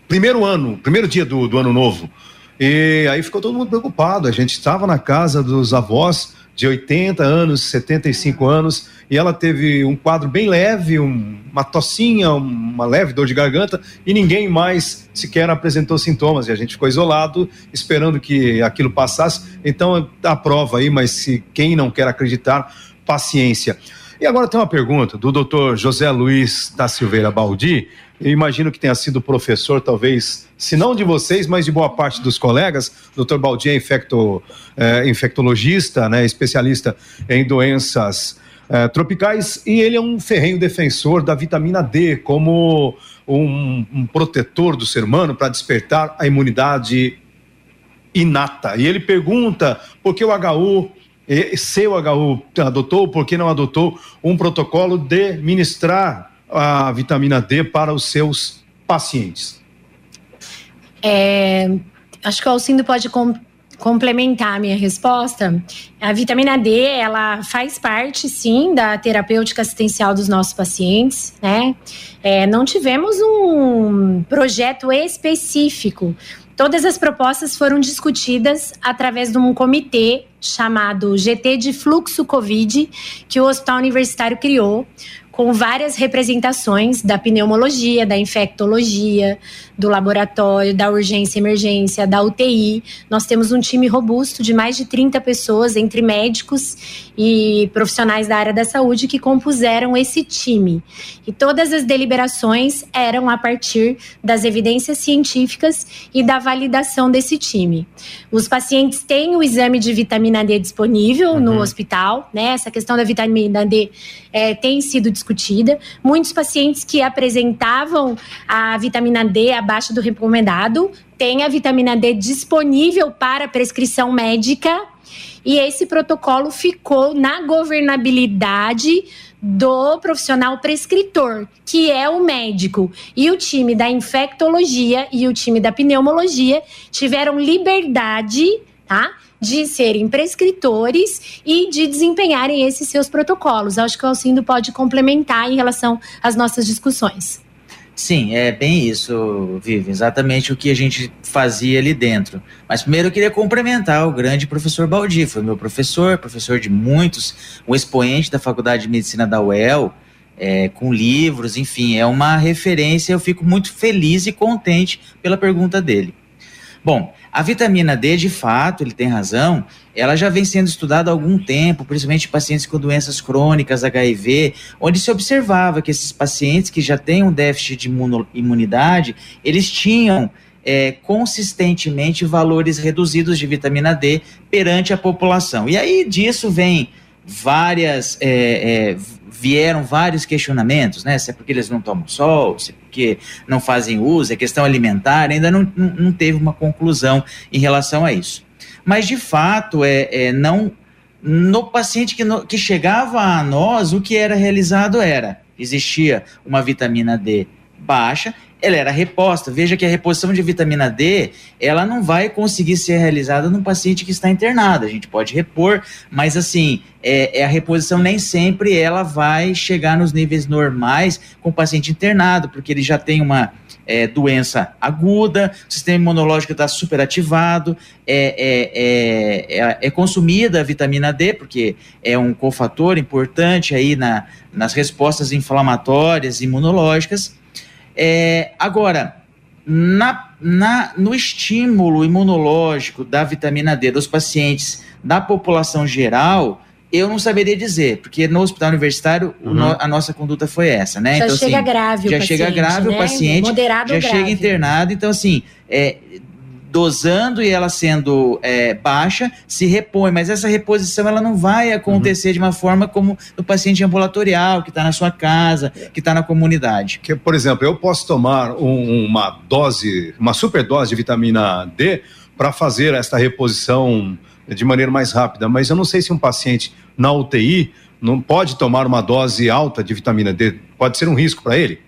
primeiro ano, primeiro dia do, do ano novo. E aí ficou todo mundo preocupado. A gente estava na casa dos avós de 80 anos, 75 anos, e ela teve um quadro bem leve, um, uma tossinha, uma leve dor de garganta, e ninguém mais sequer apresentou sintomas, e a gente ficou isolado, esperando que aquilo passasse. Então, a prova aí, mas se quem não quer acreditar, paciência. E agora tem uma pergunta do doutor José Luiz da Silveira Baldi. Eu imagino que tenha sido professor, talvez, se não de vocês, mas de boa parte dos colegas. Doutor Baldi é infecto, é, infectologista, né, especialista em doenças é, tropicais, e ele é um ferrenho defensor da vitamina D como um, um protetor do ser humano para despertar a imunidade inata. E ele pergunta por que o HU se o HU adotou, por que não adotou um protocolo de ministrar a vitamina D para os seus pacientes? É, acho que o Alcindo pode com, complementar a minha resposta. A vitamina D, ela faz parte, sim, da terapêutica assistencial dos nossos pacientes, né? É, não tivemos um projeto específico Todas as propostas foram discutidas através de um comitê chamado GT de Fluxo Covid, que o Hospital Universitário criou, com várias representações da pneumologia, da infectologia, do laboratório, da urgência e emergência, da UTI. Nós temos um time robusto de mais de 30 pessoas, entre médicos e profissionais da área da saúde, que compuseram esse time. E todas as deliberações eram a partir das evidências científicas e da validação desse time. Os pacientes têm o exame de vitamina D disponível uhum. no hospital, né? Essa questão da vitamina D é, tem sido discutida. Muitos pacientes que apresentavam a vitamina D abaixo do recomendado têm a vitamina D disponível para prescrição médica e esse protocolo ficou na governabilidade do profissional prescritor, que é o médico. E o time da infectologia e o time da pneumologia tiveram liberdade, tá? De serem prescritores e de desempenharem esses seus protocolos. Acho que o Alcindo pode complementar em relação às nossas discussões. Sim, é bem isso, Vivi, exatamente o que a gente fazia ali dentro. Mas primeiro eu queria cumprimentar o grande professor Baldi, foi meu professor, professor de muitos, um expoente da Faculdade de Medicina da UEL, é, com livros, enfim, é uma referência. Eu fico muito feliz e contente pela pergunta dele. Bom, a vitamina D, de fato, ele tem razão, ela já vem sendo estudada há algum tempo, principalmente pacientes com doenças crônicas, HIV, onde se observava que esses pacientes que já têm um déficit de imunidade, eles tinham é, consistentemente valores reduzidos de vitamina D perante a população. E aí disso vem várias é, é, vieram vários questionamentos, né? Se é porque eles não tomam sol, se é porque não fazem uso, é questão alimentar, ainda não, não teve uma conclusão em relação a isso. Mas de fato, é, é não no paciente que, no, que chegava a nós, o que era realizado era existia uma vitamina D baixa ela era reposta. Veja que a reposição de vitamina D, ela não vai conseguir ser realizada no paciente que está internado. A gente pode repor, mas assim, é, é, a reposição nem sempre ela vai chegar nos níveis normais com o paciente internado, porque ele já tem uma é, doença aguda, o sistema imunológico está superativado, é, é, é, é, é, consumida a vitamina D, porque é um cofator importante aí na, nas respostas inflamatórias imunológicas, é, agora, na, na, no estímulo imunológico da vitamina D dos pacientes da população geral, eu não saberia dizer, porque no hospital universitário uhum. no, a nossa conduta foi essa, né? Já então, chega assim, grave já o chega paciente, grave né? o paciente, Moderado já grave. chega internado, então assim, é, dosando e ela sendo é, baixa, se repõe, mas essa reposição ela não vai acontecer uhum. de uma forma como no paciente ambulatorial, que está na sua casa, que está na comunidade. Que, por exemplo, eu posso tomar um, uma dose, uma superdose de vitamina D para fazer esta reposição de maneira mais rápida, mas eu não sei se um paciente na UTI não pode tomar uma dose alta de vitamina D, pode ser um risco para ele?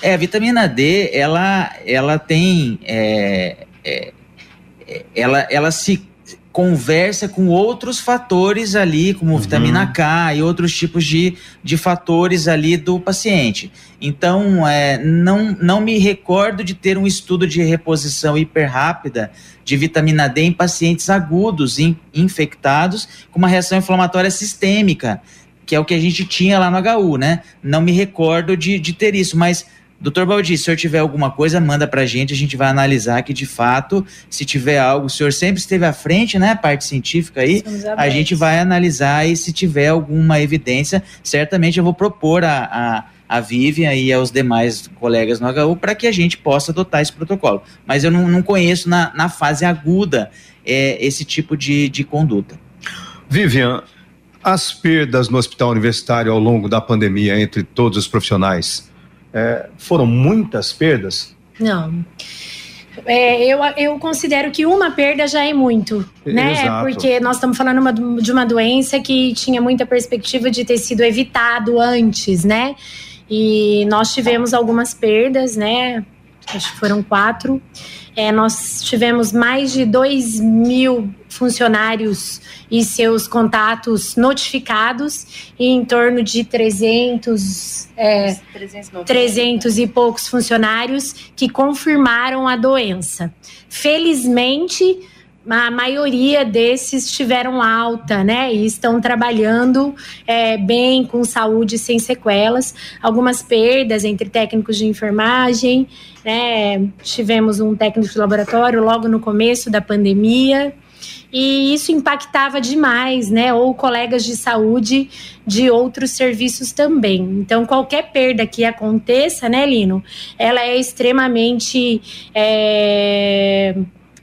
É, a vitamina D, ela, ela tem é, é, ela, ela se conversa com outros fatores ali, como uhum. vitamina K e outros tipos de, de fatores ali do paciente. Então, é, não, não me recordo de ter um estudo de reposição hiper rápida de vitamina D em pacientes agudos, in, infectados, com uma reação inflamatória sistêmica, que é o que a gente tinha lá no HU, né? Não me recordo de, de ter isso, mas Doutor Baldi, se o senhor tiver alguma coisa, manda pra gente, a gente vai analisar que de fato, se tiver algo, o senhor sempre esteve à frente, né, parte científica aí, a gente vai analisar e se tiver alguma evidência, certamente eu vou propor a, a, a Vivian e aos demais colegas no HU para que a gente possa adotar esse protocolo. Mas eu não, não conheço na, na fase aguda é, esse tipo de, de conduta. Vivian, as perdas no hospital universitário ao longo da pandemia entre todos os profissionais, é, foram muitas perdas? Não. É, eu, eu considero que uma perda já é muito, né? Exato. Porque nós estamos falando uma, de uma doença que tinha muita perspectiva de ter sido evitado antes, né? E nós tivemos algumas perdas, né? Acho que foram quatro. É, nós tivemos mais de 2 mil funcionários e seus contatos notificados e em torno de 300, é, 300 e poucos funcionários que confirmaram a doença. Felizmente, a maioria desses tiveram alta, né? E estão trabalhando é, bem, com saúde, sem sequelas. Algumas perdas entre técnicos de enfermagem, né? Tivemos um técnico de laboratório logo no começo da pandemia. E isso impactava demais, né? Ou colegas de saúde de outros serviços também. Então, qualquer perda que aconteça, né, Lino? Ela é extremamente. É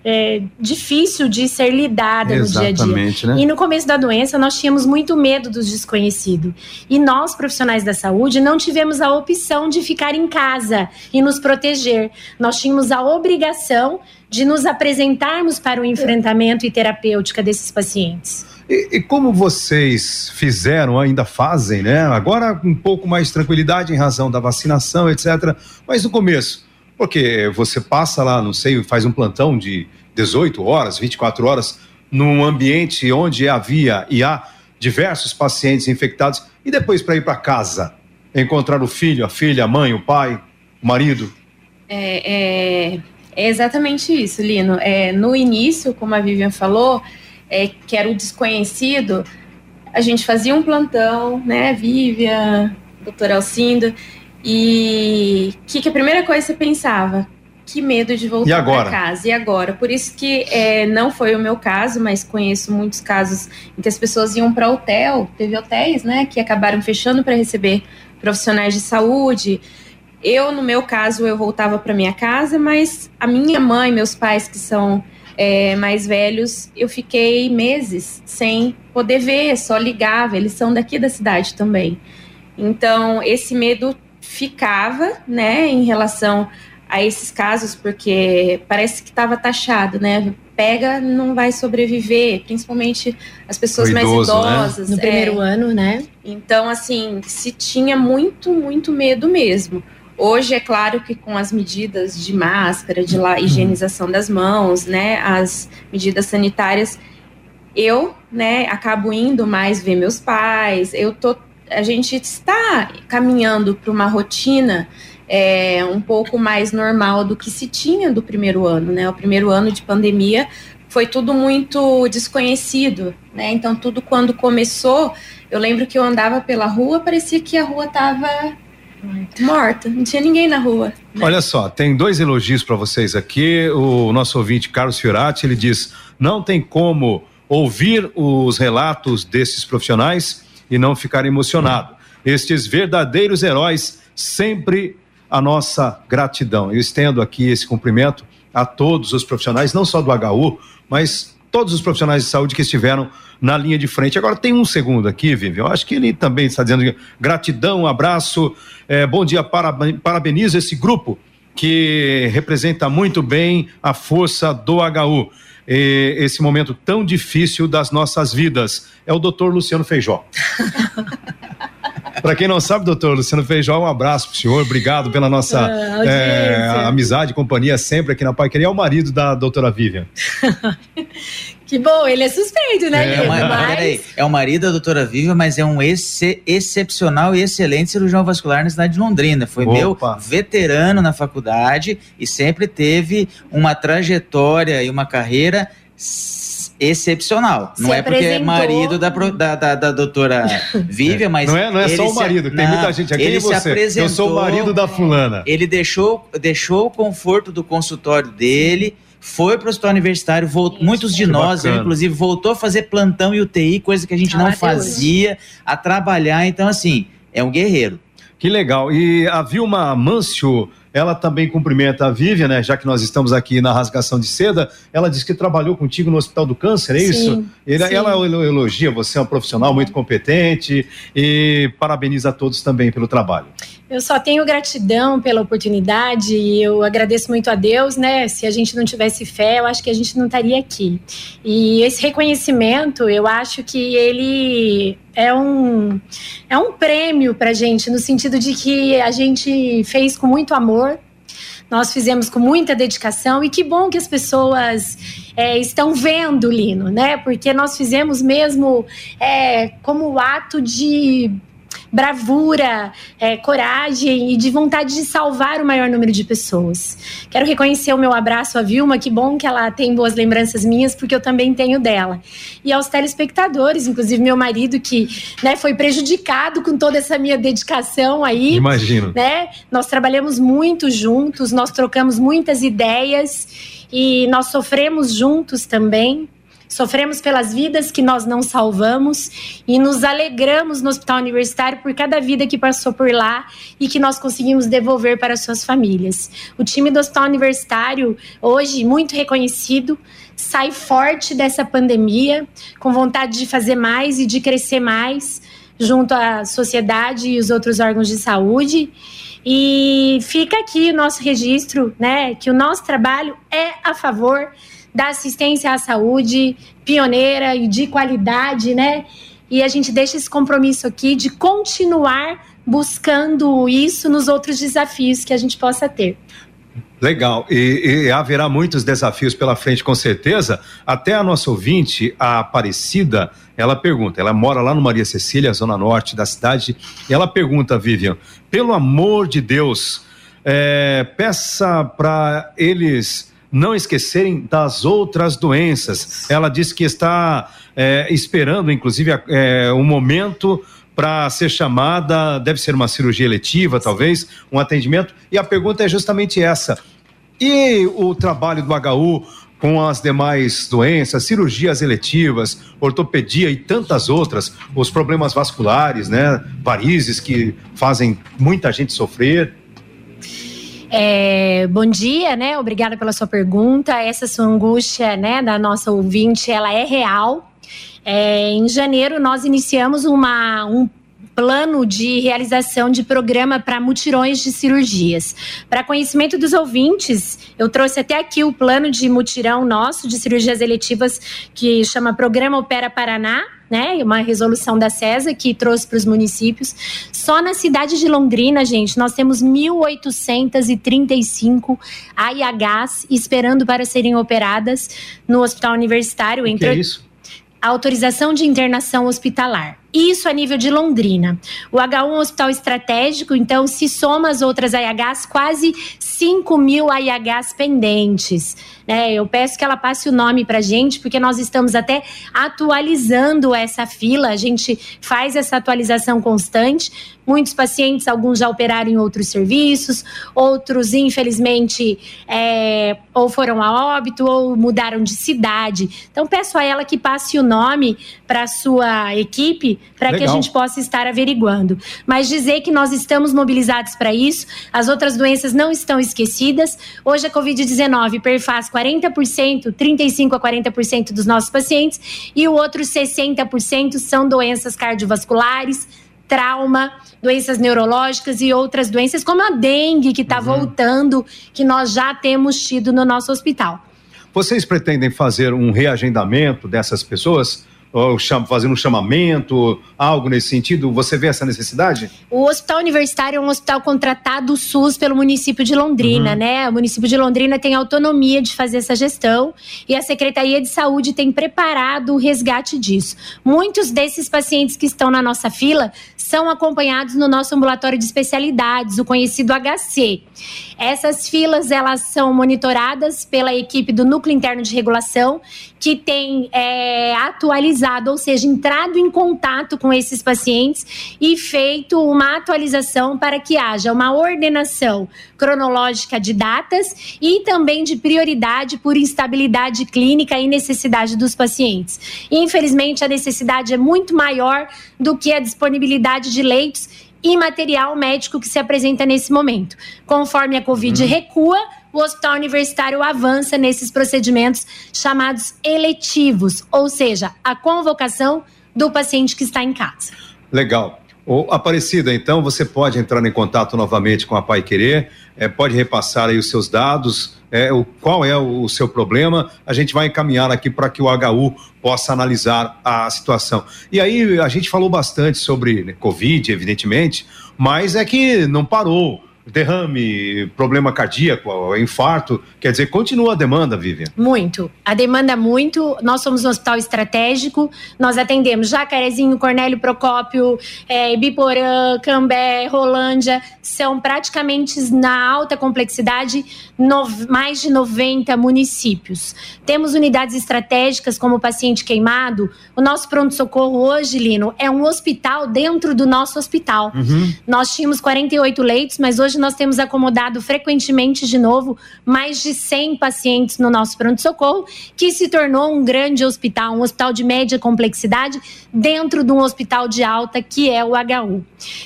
é, difícil de ser lidada Exatamente, no dia a dia. Né? E no começo da doença, nós tínhamos muito medo do desconhecido. E nós, profissionais da saúde, não tivemos a opção de ficar em casa e nos proteger. Nós tínhamos a obrigação de nos apresentarmos para o enfrentamento e terapêutica desses pacientes. E, e, como vocês fizeram, ainda fazem, né? Agora um pouco mais tranquilidade em razão da vacinação, etc. Mas no começo, porque você passa lá, não sei, faz um plantão de 18 horas, 24 horas, num ambiente onde havia e há diversos pacientes infectados, e depois para ir para casa, encontrar o filho, a filha, a mãe, o pai, o marido. É, é, é exatamente isso, Lino. É, no início, como a Vivian falou, é, que era o desconhecido, a gente fazia um plantão, né, Vivian, doutor Alcindo, e o que, que a primeira coisa você pensava? Que medo de voltar para casa. E agora? Por isso que é, não foi o meu caso, mas conheço muitos casos em que as pessoas iam para hotel. Teve hotéis, né, que acabaram fechando para receber profissionais de saúde. Eu, no meu caso, eu voltava para minha casa, mas a minha mãe, meus pais que são é, mais velhos, eu fiquei meses sem poder ver, só ligava. Eles são daqui da cidade também. Então, esse medo ficava, né, em relação a esses casos, porque parece que estava taxado, né? Pega, não vai sobreviver, principalmente as pessoas idoso, mais né? idosas. Né? No primeiro é. ano, né? Então, assim, se tinha muito, muito medo mesmo. Hoje, é claro que com as medidas de máscara, de lá, higienização das mãos, né, as medidas sanitárias, eu, né, acabo indo mais ver meus pais, eu tô a gente está caminhando para uma rotina é, um pouco mais normal do que se tinha do primeiro ano, né? O primeiro ano de pandemia foi tudo muito desconhecido, né? Então tudo quando começou, eu lembro que eu andava pela rua, parecia que a rua estava morta, não tinha ninguém na rua. Né? Olha só, tem dois elogios para vocês aqui. O nosso ouvinte Carlos Fiorati, ele diz: "Não tem como ouvir os relatos desses profissionais e não ficar emocionado. Estes verdadeiros heróis, sempre a nossa gratidão. Eu estendo aqui esse cumprimento a todos os profissionais, não só do HU, mas todos os profissionais de saúde que estiveram na linha de frente. Agora tem um segundo aqui, Vivi. Eu acho que ele também está dizendo gratidão, abraço, é, bom dia, parabenizo esse grupo que representa muito bem a força do HU esse momento tão difícil das nossas vidas. É o doutor Luciano Feijó. [LAUGHS] Para quem não sabe, doutor Luciano Feijó, um abraço para o senhor, obrigado pela nossa ah, é, amizade e companhia sempre aqui na Pai Querer. É o marido da doutora Vivian. [LAUGHS] Que bom, ele é suspeito, né, é, mas... Peraí, é o marido da doutora Vivian, mas é um ex excepcional e excelente cirurgião vascular na cidade de Londrina. Foi Opa. meu veterano na faculdade e sempre teve uma trajetória e uma carreira excepcional. Se não é porque é marido da, da, da, da doutora [LAUGHS] Vivian, mas. Não é, não é só o marido, se, tem não, muita gente aqui. Ele é você. Se apresentou, Eu sou o marido da fulana. Ele deixou, deixou o conforto do consultório dele foi para o hospital universitário, voltou, muitos de nós, eu, inclusive, voltou a fazer plantão e UTI, coisa que a gente ah, não fazia, a trabalhar. Então, assim, é um guerreiro. Que legal. E a Vilma Mâncio ela também cumprimenta a Vivian, né? Já que nós estamos aqui na rasgação de seda. Ela disse que trabalhou contigo no Hospital do Câncer, é isso? Sim, Ele, sim. Ela elogia você, é um profissional muito competente e parabeniza a todos também pelo trabalho. Eu só tenho gratidão pela oportunidade e eu agradeço muito a Deus, né? Se a gente não tivesse fé, eu acho que a gente não estaria aqui. E esse reconhecimento, eu acho que ele é um, é um prêmio para gente, no sentido de que a gente fez com muito amor, nós fizemos com muita dedicação e que bom que as pessoas é, estão vendo, Lino, né? Porque nós fizemos mesmo é, como ato de bravura, é, coragem e de vontade de salvar o maior número de pessoas. Quero reconhecer o meu abraço à Vilma, que bom que ela tem boas lembranças minhas, porque eu também tenho dela. E aos telespectadores, inclusive meu marido, que né, foi prejudicado com toda essa minha dedicação aí. Imagino. Né? Nós trabalhamos muito juntos, nós trocamos muitas ideias e nós sofremos juntos também. Sofremos pelas vidas que nós não salvamos e nos alegramos no hospital universitário por cada vida que passou por lá e que nós conseguimos devolver para suas famílias. O time do hospital universitário, hoje muito reconhecido, sai forte dessa pandemia, com vontade de fazer mais e de crescer mais junto à sociedade e os outros órgãos de saúde. E fica aqui o nosso registro, né, que o nosso trabalho é a favor da assistência à saúde pioneira e de qualidade, né? E a gente deixa esse compromisso aqui de continuar buscando isso nos outros desafios que a gente possa ter. Legal, e, e, haverá muitos desafios pela frente, com certeza. Até a nossa ouvinte, a Aparecida, ela pergunta: ela mora lá no Maria Cecília, zona norte da cidade, e ela pergunta, Vivian, pelo amor de Deus, é, peça para eles não esquecerem das outras doenças. Ela disse que está é, esperando, inclusive, é, um momento para ser chamada, deve ser uma cirurgia eletiva, talvez, um atendimento. E a pergunta é justamente essa: e o trabalho do HU com as demais doenças, cirurgias eletivas, ortopedia e tantas outras, os problemas vasculares, né, varizes que fazem muita gente sofrer? É, bom dia, né? Obrigada pela sua pergunta. Essa sua angústia, né, da nossa ouvinte, ela é real. É, em janeiro, nós iniciamos uma, um plano de realização de programa para mutirões de cirurgias. Para conhecimento dos ouvintes, eu trouxe até aqui o plano de mutirão nosso de cirurgias eletivas que chama Programa Opera Paraná, né? Uma resolução da CESA que trouxe para os municípios. Só na cidade de Londrina, gente, nós temos 1.835 AIHs esperando para serem operadas no hospital universitário. O que é isso? Autorização de internação hospitalar. Isso a nível de Londrina. O H1 é um hospital estratégico, então se soma as outras AIHs, quase 5 mil AIHs pendentes. Né? Eu peço que ela passe o nome para gente, porque nós estamos até atualizando essa fila. A gente faz essa atualização constante. Muitos pacientes, alguns já operaram em outros serviços, outros, infelizmente, é, ou foram a óbito ou mudaram de cidade. Então, peço a ela que passe o nome para a sua equipe, para que a gente possa estar averiguando. Mas dizer que nós estamos mobilizados para isso, as outras doenças não estão esquecidas. Hoje, a Covid-19 perfaz 40%, 35% a 40% dos nossos pacientes, e o outro 60% são doenças cardiovasculares, trauma, doenças neurológicas e outras doenças, como a dengue, que está uhum. voltando, que nós já temos tido no nosso hospital. Vocês pretendem fazer um reagendamento dessas pessoas? fazendo um chamamento, algo nesse sentido? Você vê essa necessidade? O Hospital Universitário é um hospital contratado do SUS pelo município de Londrina, uhum. né? O município de Londrina tem autonomia de fazer essa gestão e a Secretaria de Saúde tem preparado o resgate disso. Muitos desses pacientes que estão na nossa fila são acompanhados no nosso ambulatório de especialidades, o conhecido HC. Essas filas elas são monitoradas pela equipe do Núcleo Interno de Regulação, que tem é, atualizado, ou seja, entrado em contato com esses pacientes e feito uma atualização para que haja uma ordenação cronológica de datas e também de prioridade por instabilidade clínica e necessidade dos pacientes. Infelizmente, a necessidade é muito maior do que a disponibilidade de leitos e material médico que se apresenta nesse momento. Conforme a Covid uhum. recua, o hospital universitário avança nesses procedimentos chamados eletivos, ou seja, a convocação do paciente que está em casa. Legal. Ô, Aparecida, então você pode entrar em contato novamente com a Pai Querer, é, pode repassar aí os seus dados, é, o, qual é o, o, seu problema, a gente vai encaminhar aqui para que o HU possa analisar a situação. E aí a gente falou bastante sobre né, Covid, evidentemente, mas é que não parou derrame, problema cardíaco, infarto. Quer dizer, continua a demanda, Vivian? Muito. A demanda é muito. Nós somos um hospital estratégico. Nós atendemos Jacarezinho, Cornélio Procópio, é, Biporã, Cambé, Rolândia. São praticamente na alta complexidade no, mais de 90 municípios. Temos unidades estratégicas como o paciente queimado. O nosso pronto-socorro hoje, Lino, é um hospital dentro do nosso hospital. Uhum. Nós tínhamos 48 leitos, mas hoje nós temos acomodado frequentemente de novo mais de 100 pacientes no nosso pronto-socorro, que se tornou um grande hospital, um hospital de média complexidade, dentro de um hospital de alta, que é o HU.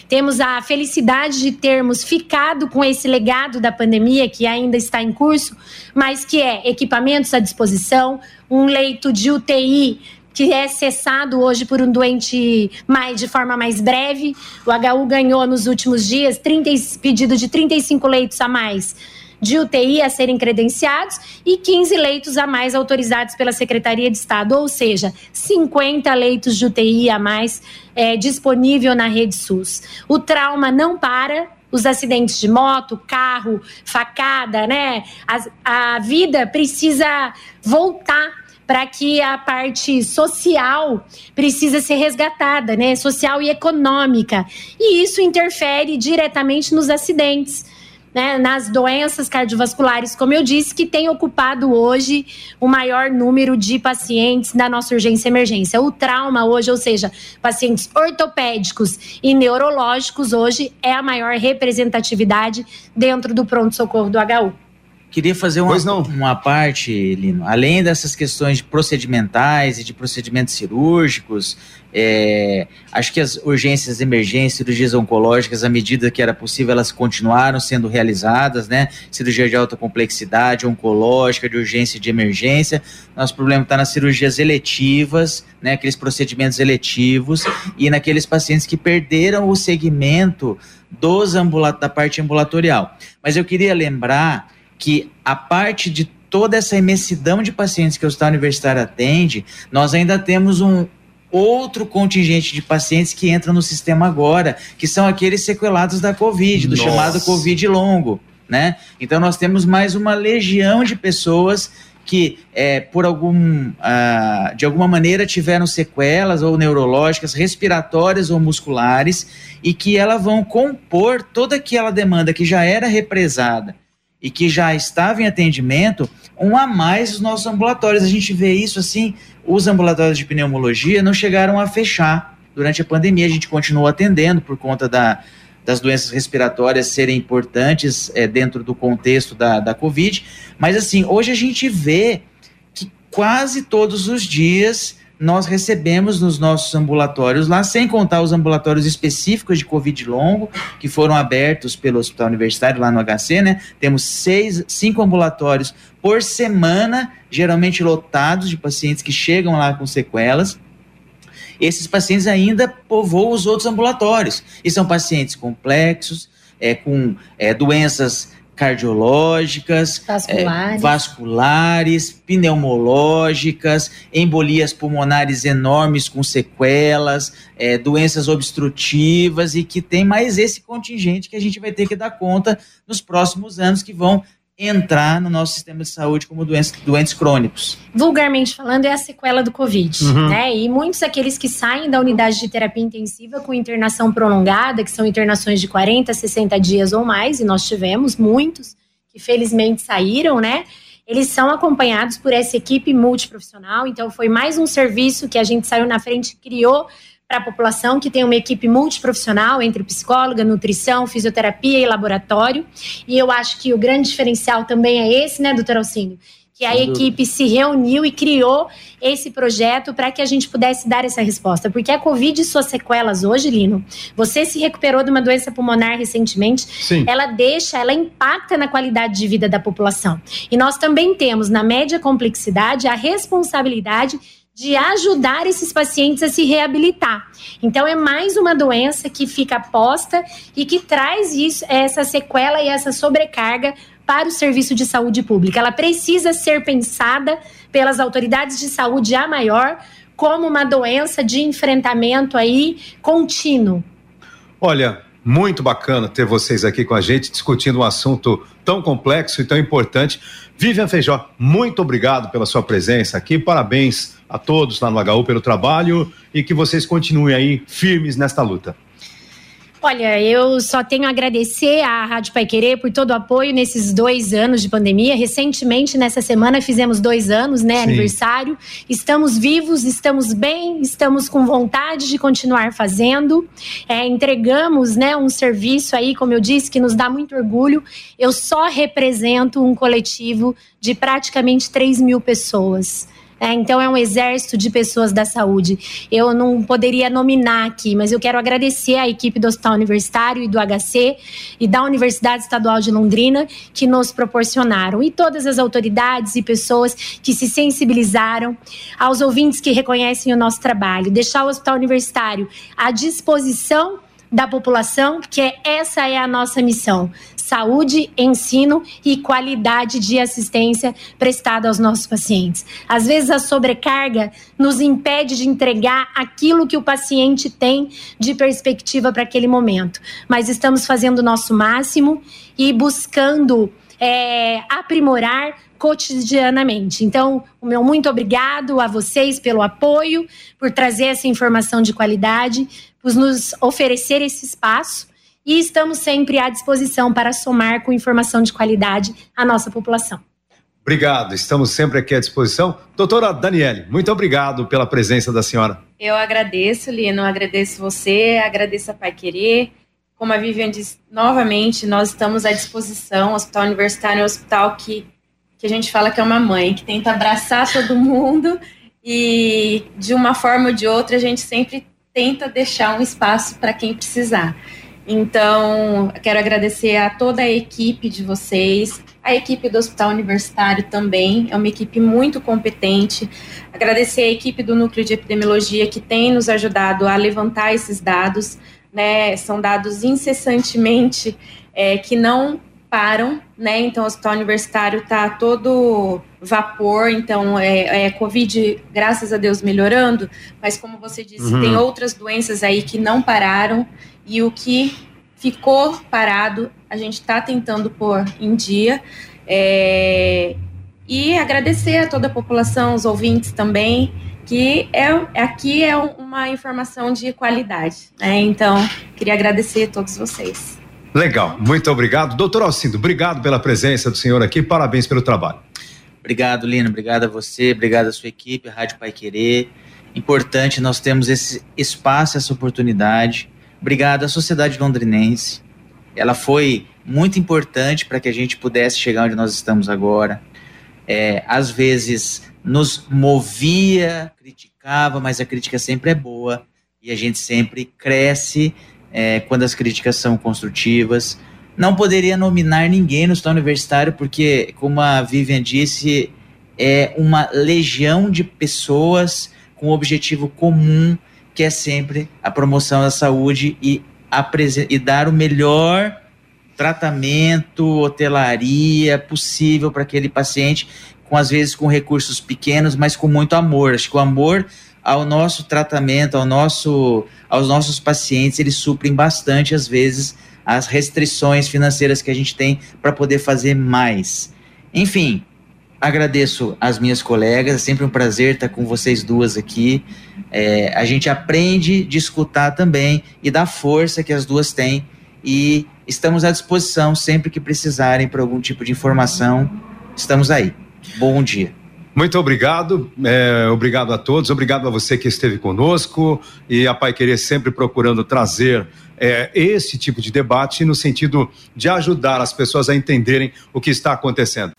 Temos a felicidade de termos ficado com esse legado da pandemia, que ainda está em curso, mas que é equipamentos à disposição, um leito de UTI que é cessado hoje por um doente mais, de forma mais breve. O HU ganhou nos últimos dias 30, pedido de 35 leitos a mais de UTI a serem credenciados e 15 leitos a mais autorizados pela Secretaria de Estado, ou seja, 50 leitos de UTI a mais é, disponível na rede SUS. O trauma não para, os acidentes de moto, carro, facada, né? A, a vida precisa voltar para que a parte social precisa ser resgatada, né? Social e econômica. E isso interfere diretamente nos acidentes. Né, nas doenças cardiovasculares, como eu disse, que tem ocupado hoje o maior número de pacientes da nossa urgência e emergência. O trauma hoje, ou seja, pacientes ortopédicos e neurológicos, hoje é a maior representatividade dentro do pronto-socorro do HU. Queria fazer uma, uma parte, Lino, além dessas questões de procedimentais e de procedimentos cirúrgicos, é, acho que as urgências, emergências, cirurgias oncológicas, à medida que era possível, elas continuaram sendo realizadas, né? Cirurgia de alta complexidade, oncológica, de urgência e de emergência. Nosso problema está nas cirurgias eletivas, né? Aqueles procedimentos eletivos e naqueles pacientes que perderam o segmento dos da parte ambulatorial. Mas eu queria lembrar que a parte de toda essa imensidão de pacientes que o Hospital Universitário atende, nós ainda temos um outro contingente de pacientes que entram no sistema agora, que são aqueles sequelados da Covid, do Nossa. chamado Covid longo, né? Então nós temos mais uma legião de pessoas que é, por algum uh, de alguma maneira tiveram sequelas ou neurológicas, respiratórias ou musculares e que elas vão compor toda aquela demanda que já era represada e que já estava em atendimento, um a mais os nossos ambulatórios. A gente vê isso assim, os ambulatórios de pneumologia não chegaram a fechar durante a pandemia, a gente continuou atendendo por conta da, das doenças respiratórias serem importantes é, dentro do contexto da, da Covid, mas assim, hoje a gente vê que quase todos os dias nós recebemos nos nossos ambulatórios lá, sem contar os ambulatórios específicos de Covid longo, que foram abertos pelo Hospital Universitário lá no HC, né? Temos seis, cinco ambulatórios por semana, geralmente lotados de pacientes que chegam lá com sequelas. Esses pacientes ainda povoam os outros ambulatórios, e são pacientes complexos, é, com é, doenças cardiológicas, vasculares. É, vasculares, pneumológicas, embolias pulmonares enormes com sequelas, é, doenças obstrutivas e que tem mais esse contingente que a gente vai ter que dar conta nos próximos anos que vão entrar no nosso sistema de saúde como doentes, doentes crônicos. Vulgarmente falando, é a sequela do Covid, uhum. né? E muitos daqueles que saem da unidade de terapia intensiva com internação prolongada, que são internações de 40, 60 dias ou mais, e nós tivemos muitos que felizmente saíram, né? Eles são acompanhados por essa equipe multiprofissional, então foi mais um serviço que a gente saiu na frente e criou para a população, que tem uma equipe multiprofissional entre psicóloga, nutrição, fisioterapia e laboratório. E eu acho que o grande diferencial também é esse, né, doutor Alcindo? Que a equipe se reuniu e criou esse projeto para que a gente pudesse dar essa resposta. Porque a Covid e suas sequelas hoje, Lino, você se recuperou de uma doença pulmonar recentemente, Sim. ela deixa, ela impacta na qualidade de vida da população. E nós também temos, na média complexidade, a responsabilidade de ajudar esses pacientes a se reabilitar. Então é mais uma doença que fica posta e que traz isso, essa sequela e essa sobrecarga para o serviço de saúde pública. Ela precisa ser pensada pelas autoridades de saúde a maior como uma doença de enfrentamento aí contínuo. Olha, muito bacana ter vocês aqui com a gente discutindo um assunto tão complexo e tão importante. Vivian Feijó, muito obrigado pela sua presença aqui. Parabéns a todos lá no HU pelo trabalho e que vocês continuem aí firmes nesta luta. Olha, eu só tenho a agradecer à Rádio Pai Querer por todo o apoio nesses dois anos de pandemia. Recentemente, nessa semana, fizemos dois anos, né? Sim. Aniversário. Estamos vivos, estamos bem, estamos com vontade de continuar fazendo. É, entregamos, né, um serviço aí, como eu disse, que nos dá muito orgulho. Eu só represento um coletivo de praticamente 3 mil pessoas. É, então é um exército de pessoas da saúde. Eu não poderia nominar aqui, mas eu quero agradecer à equipe do Hospital Universitário e do HC e da Universidade Estadual de Londrina que nos proporcionaram e todas as autoridades e pessoas que se sensibilizaram, aos ouvintes que reconhecem o nosso trabalho, deixar o Hospital Universitário à disposição da população, porque essa é a nossa missão: saúde, ensino e qualidade de assistência prestada aos nossos pacientes. Às vezes a sobrecarga nos impede de entregar aquilo que o paciente tem de perspectiva para aquele momento, mas estamos fazendo o nosso máximo e buscando é, aprimorar cotidianamente. Então, o meu muito obrigado a vocês pelo apoio, por trazer essa informação de qualidade, por nos oferecer esse espaço e estamos sempre à disposição para somar com informação de qualidade à nossa população. Obrigado, estamos sempre aqui à disposição. Doutora Daniele, muito obrigado pela presença da senhora. Eu agradeço, Lino, agradeço você, agradeço a Pai Querer. Como a Vivian disse, novamente, nós estamos à disposição. O Hospital Universitário é um hospital que que a gente fala que é uma mãe, que tenta abraçar todo mundo e de uma forma ou de outra a gente sempre tenta deixar um espaço para quem precisar. Então, quero agradecer a toda a equipe de vocês, a equipe do Hospital Universitário também, é uma equipe muito competente. Agradecer a equipe do Núcleo de Epidemiologia que tem nos ajudado a levantar esses dados, né? São dados incessantemente é, que não param, né? Então, o hospital universitário está todo vapor, então é, é, Covid, graças a Deus, melhorando, mas como você disse, uhum. tem outras doenças aí que não pararam e o que ficou parado, a gente está tentando pôr em dia. É, e agradecer a toda a população, os ouvintes também, que é, aqui é uma informação de qualidade. Né? Então, queria agradecer a todos vocês. Legal, muito obrigado. Doutor Alcindo, obrigado pela presença do senhor aqui, parabéns pelo trabalho. Obrigado, Lino, obrigado a você, obrigado à sua equipe, Rádio Pai Querer. Importante nós temos esse espaço, essa oportunidade. Obrigado à sociedade londrinense. Ela foi muito importante para que a gente pudesse chegar onde nós estamos agora. É, às vezes nos movia, criticava, mas a crítica sempre é boa e a gente sempre cresce é, quando as críticas são construtivas. Não poderia nominar ninguém no estado universitário, porque, como a Vivian disse, é uma legião de pessoas com objetivo comum, que é sempre a promoção da saúde e, e dar o melhor tratamento, hotelaria possível para aquele paciente, com às vezes com recursos pequenos, mas com muito amor. Acho que o amor ao nosso tratamento, ao nosso, aos nossos pacientes, eles suprem bastante às vezes as restrições financeiras que a gente tem para poder fazer mais. Enfim, agradeço as minhas colegas, é sempre um prazer estar com vocês duas aqui. É, a gente aprende de escutar também e da força que as duas têm e estamos à disposição sempre que precisarem por algum tipo de informação. Estamos aí. Bom dia. Muito obrigado, é, obrigado a todos, obrigado a você que esteve conosco e a Pai Querer sempre procurando trazer é, esse tipo de debate no sentido de ajudar as pessoas a entenderem o que está acontecendo.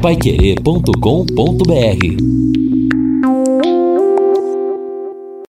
Paiquerê.com.br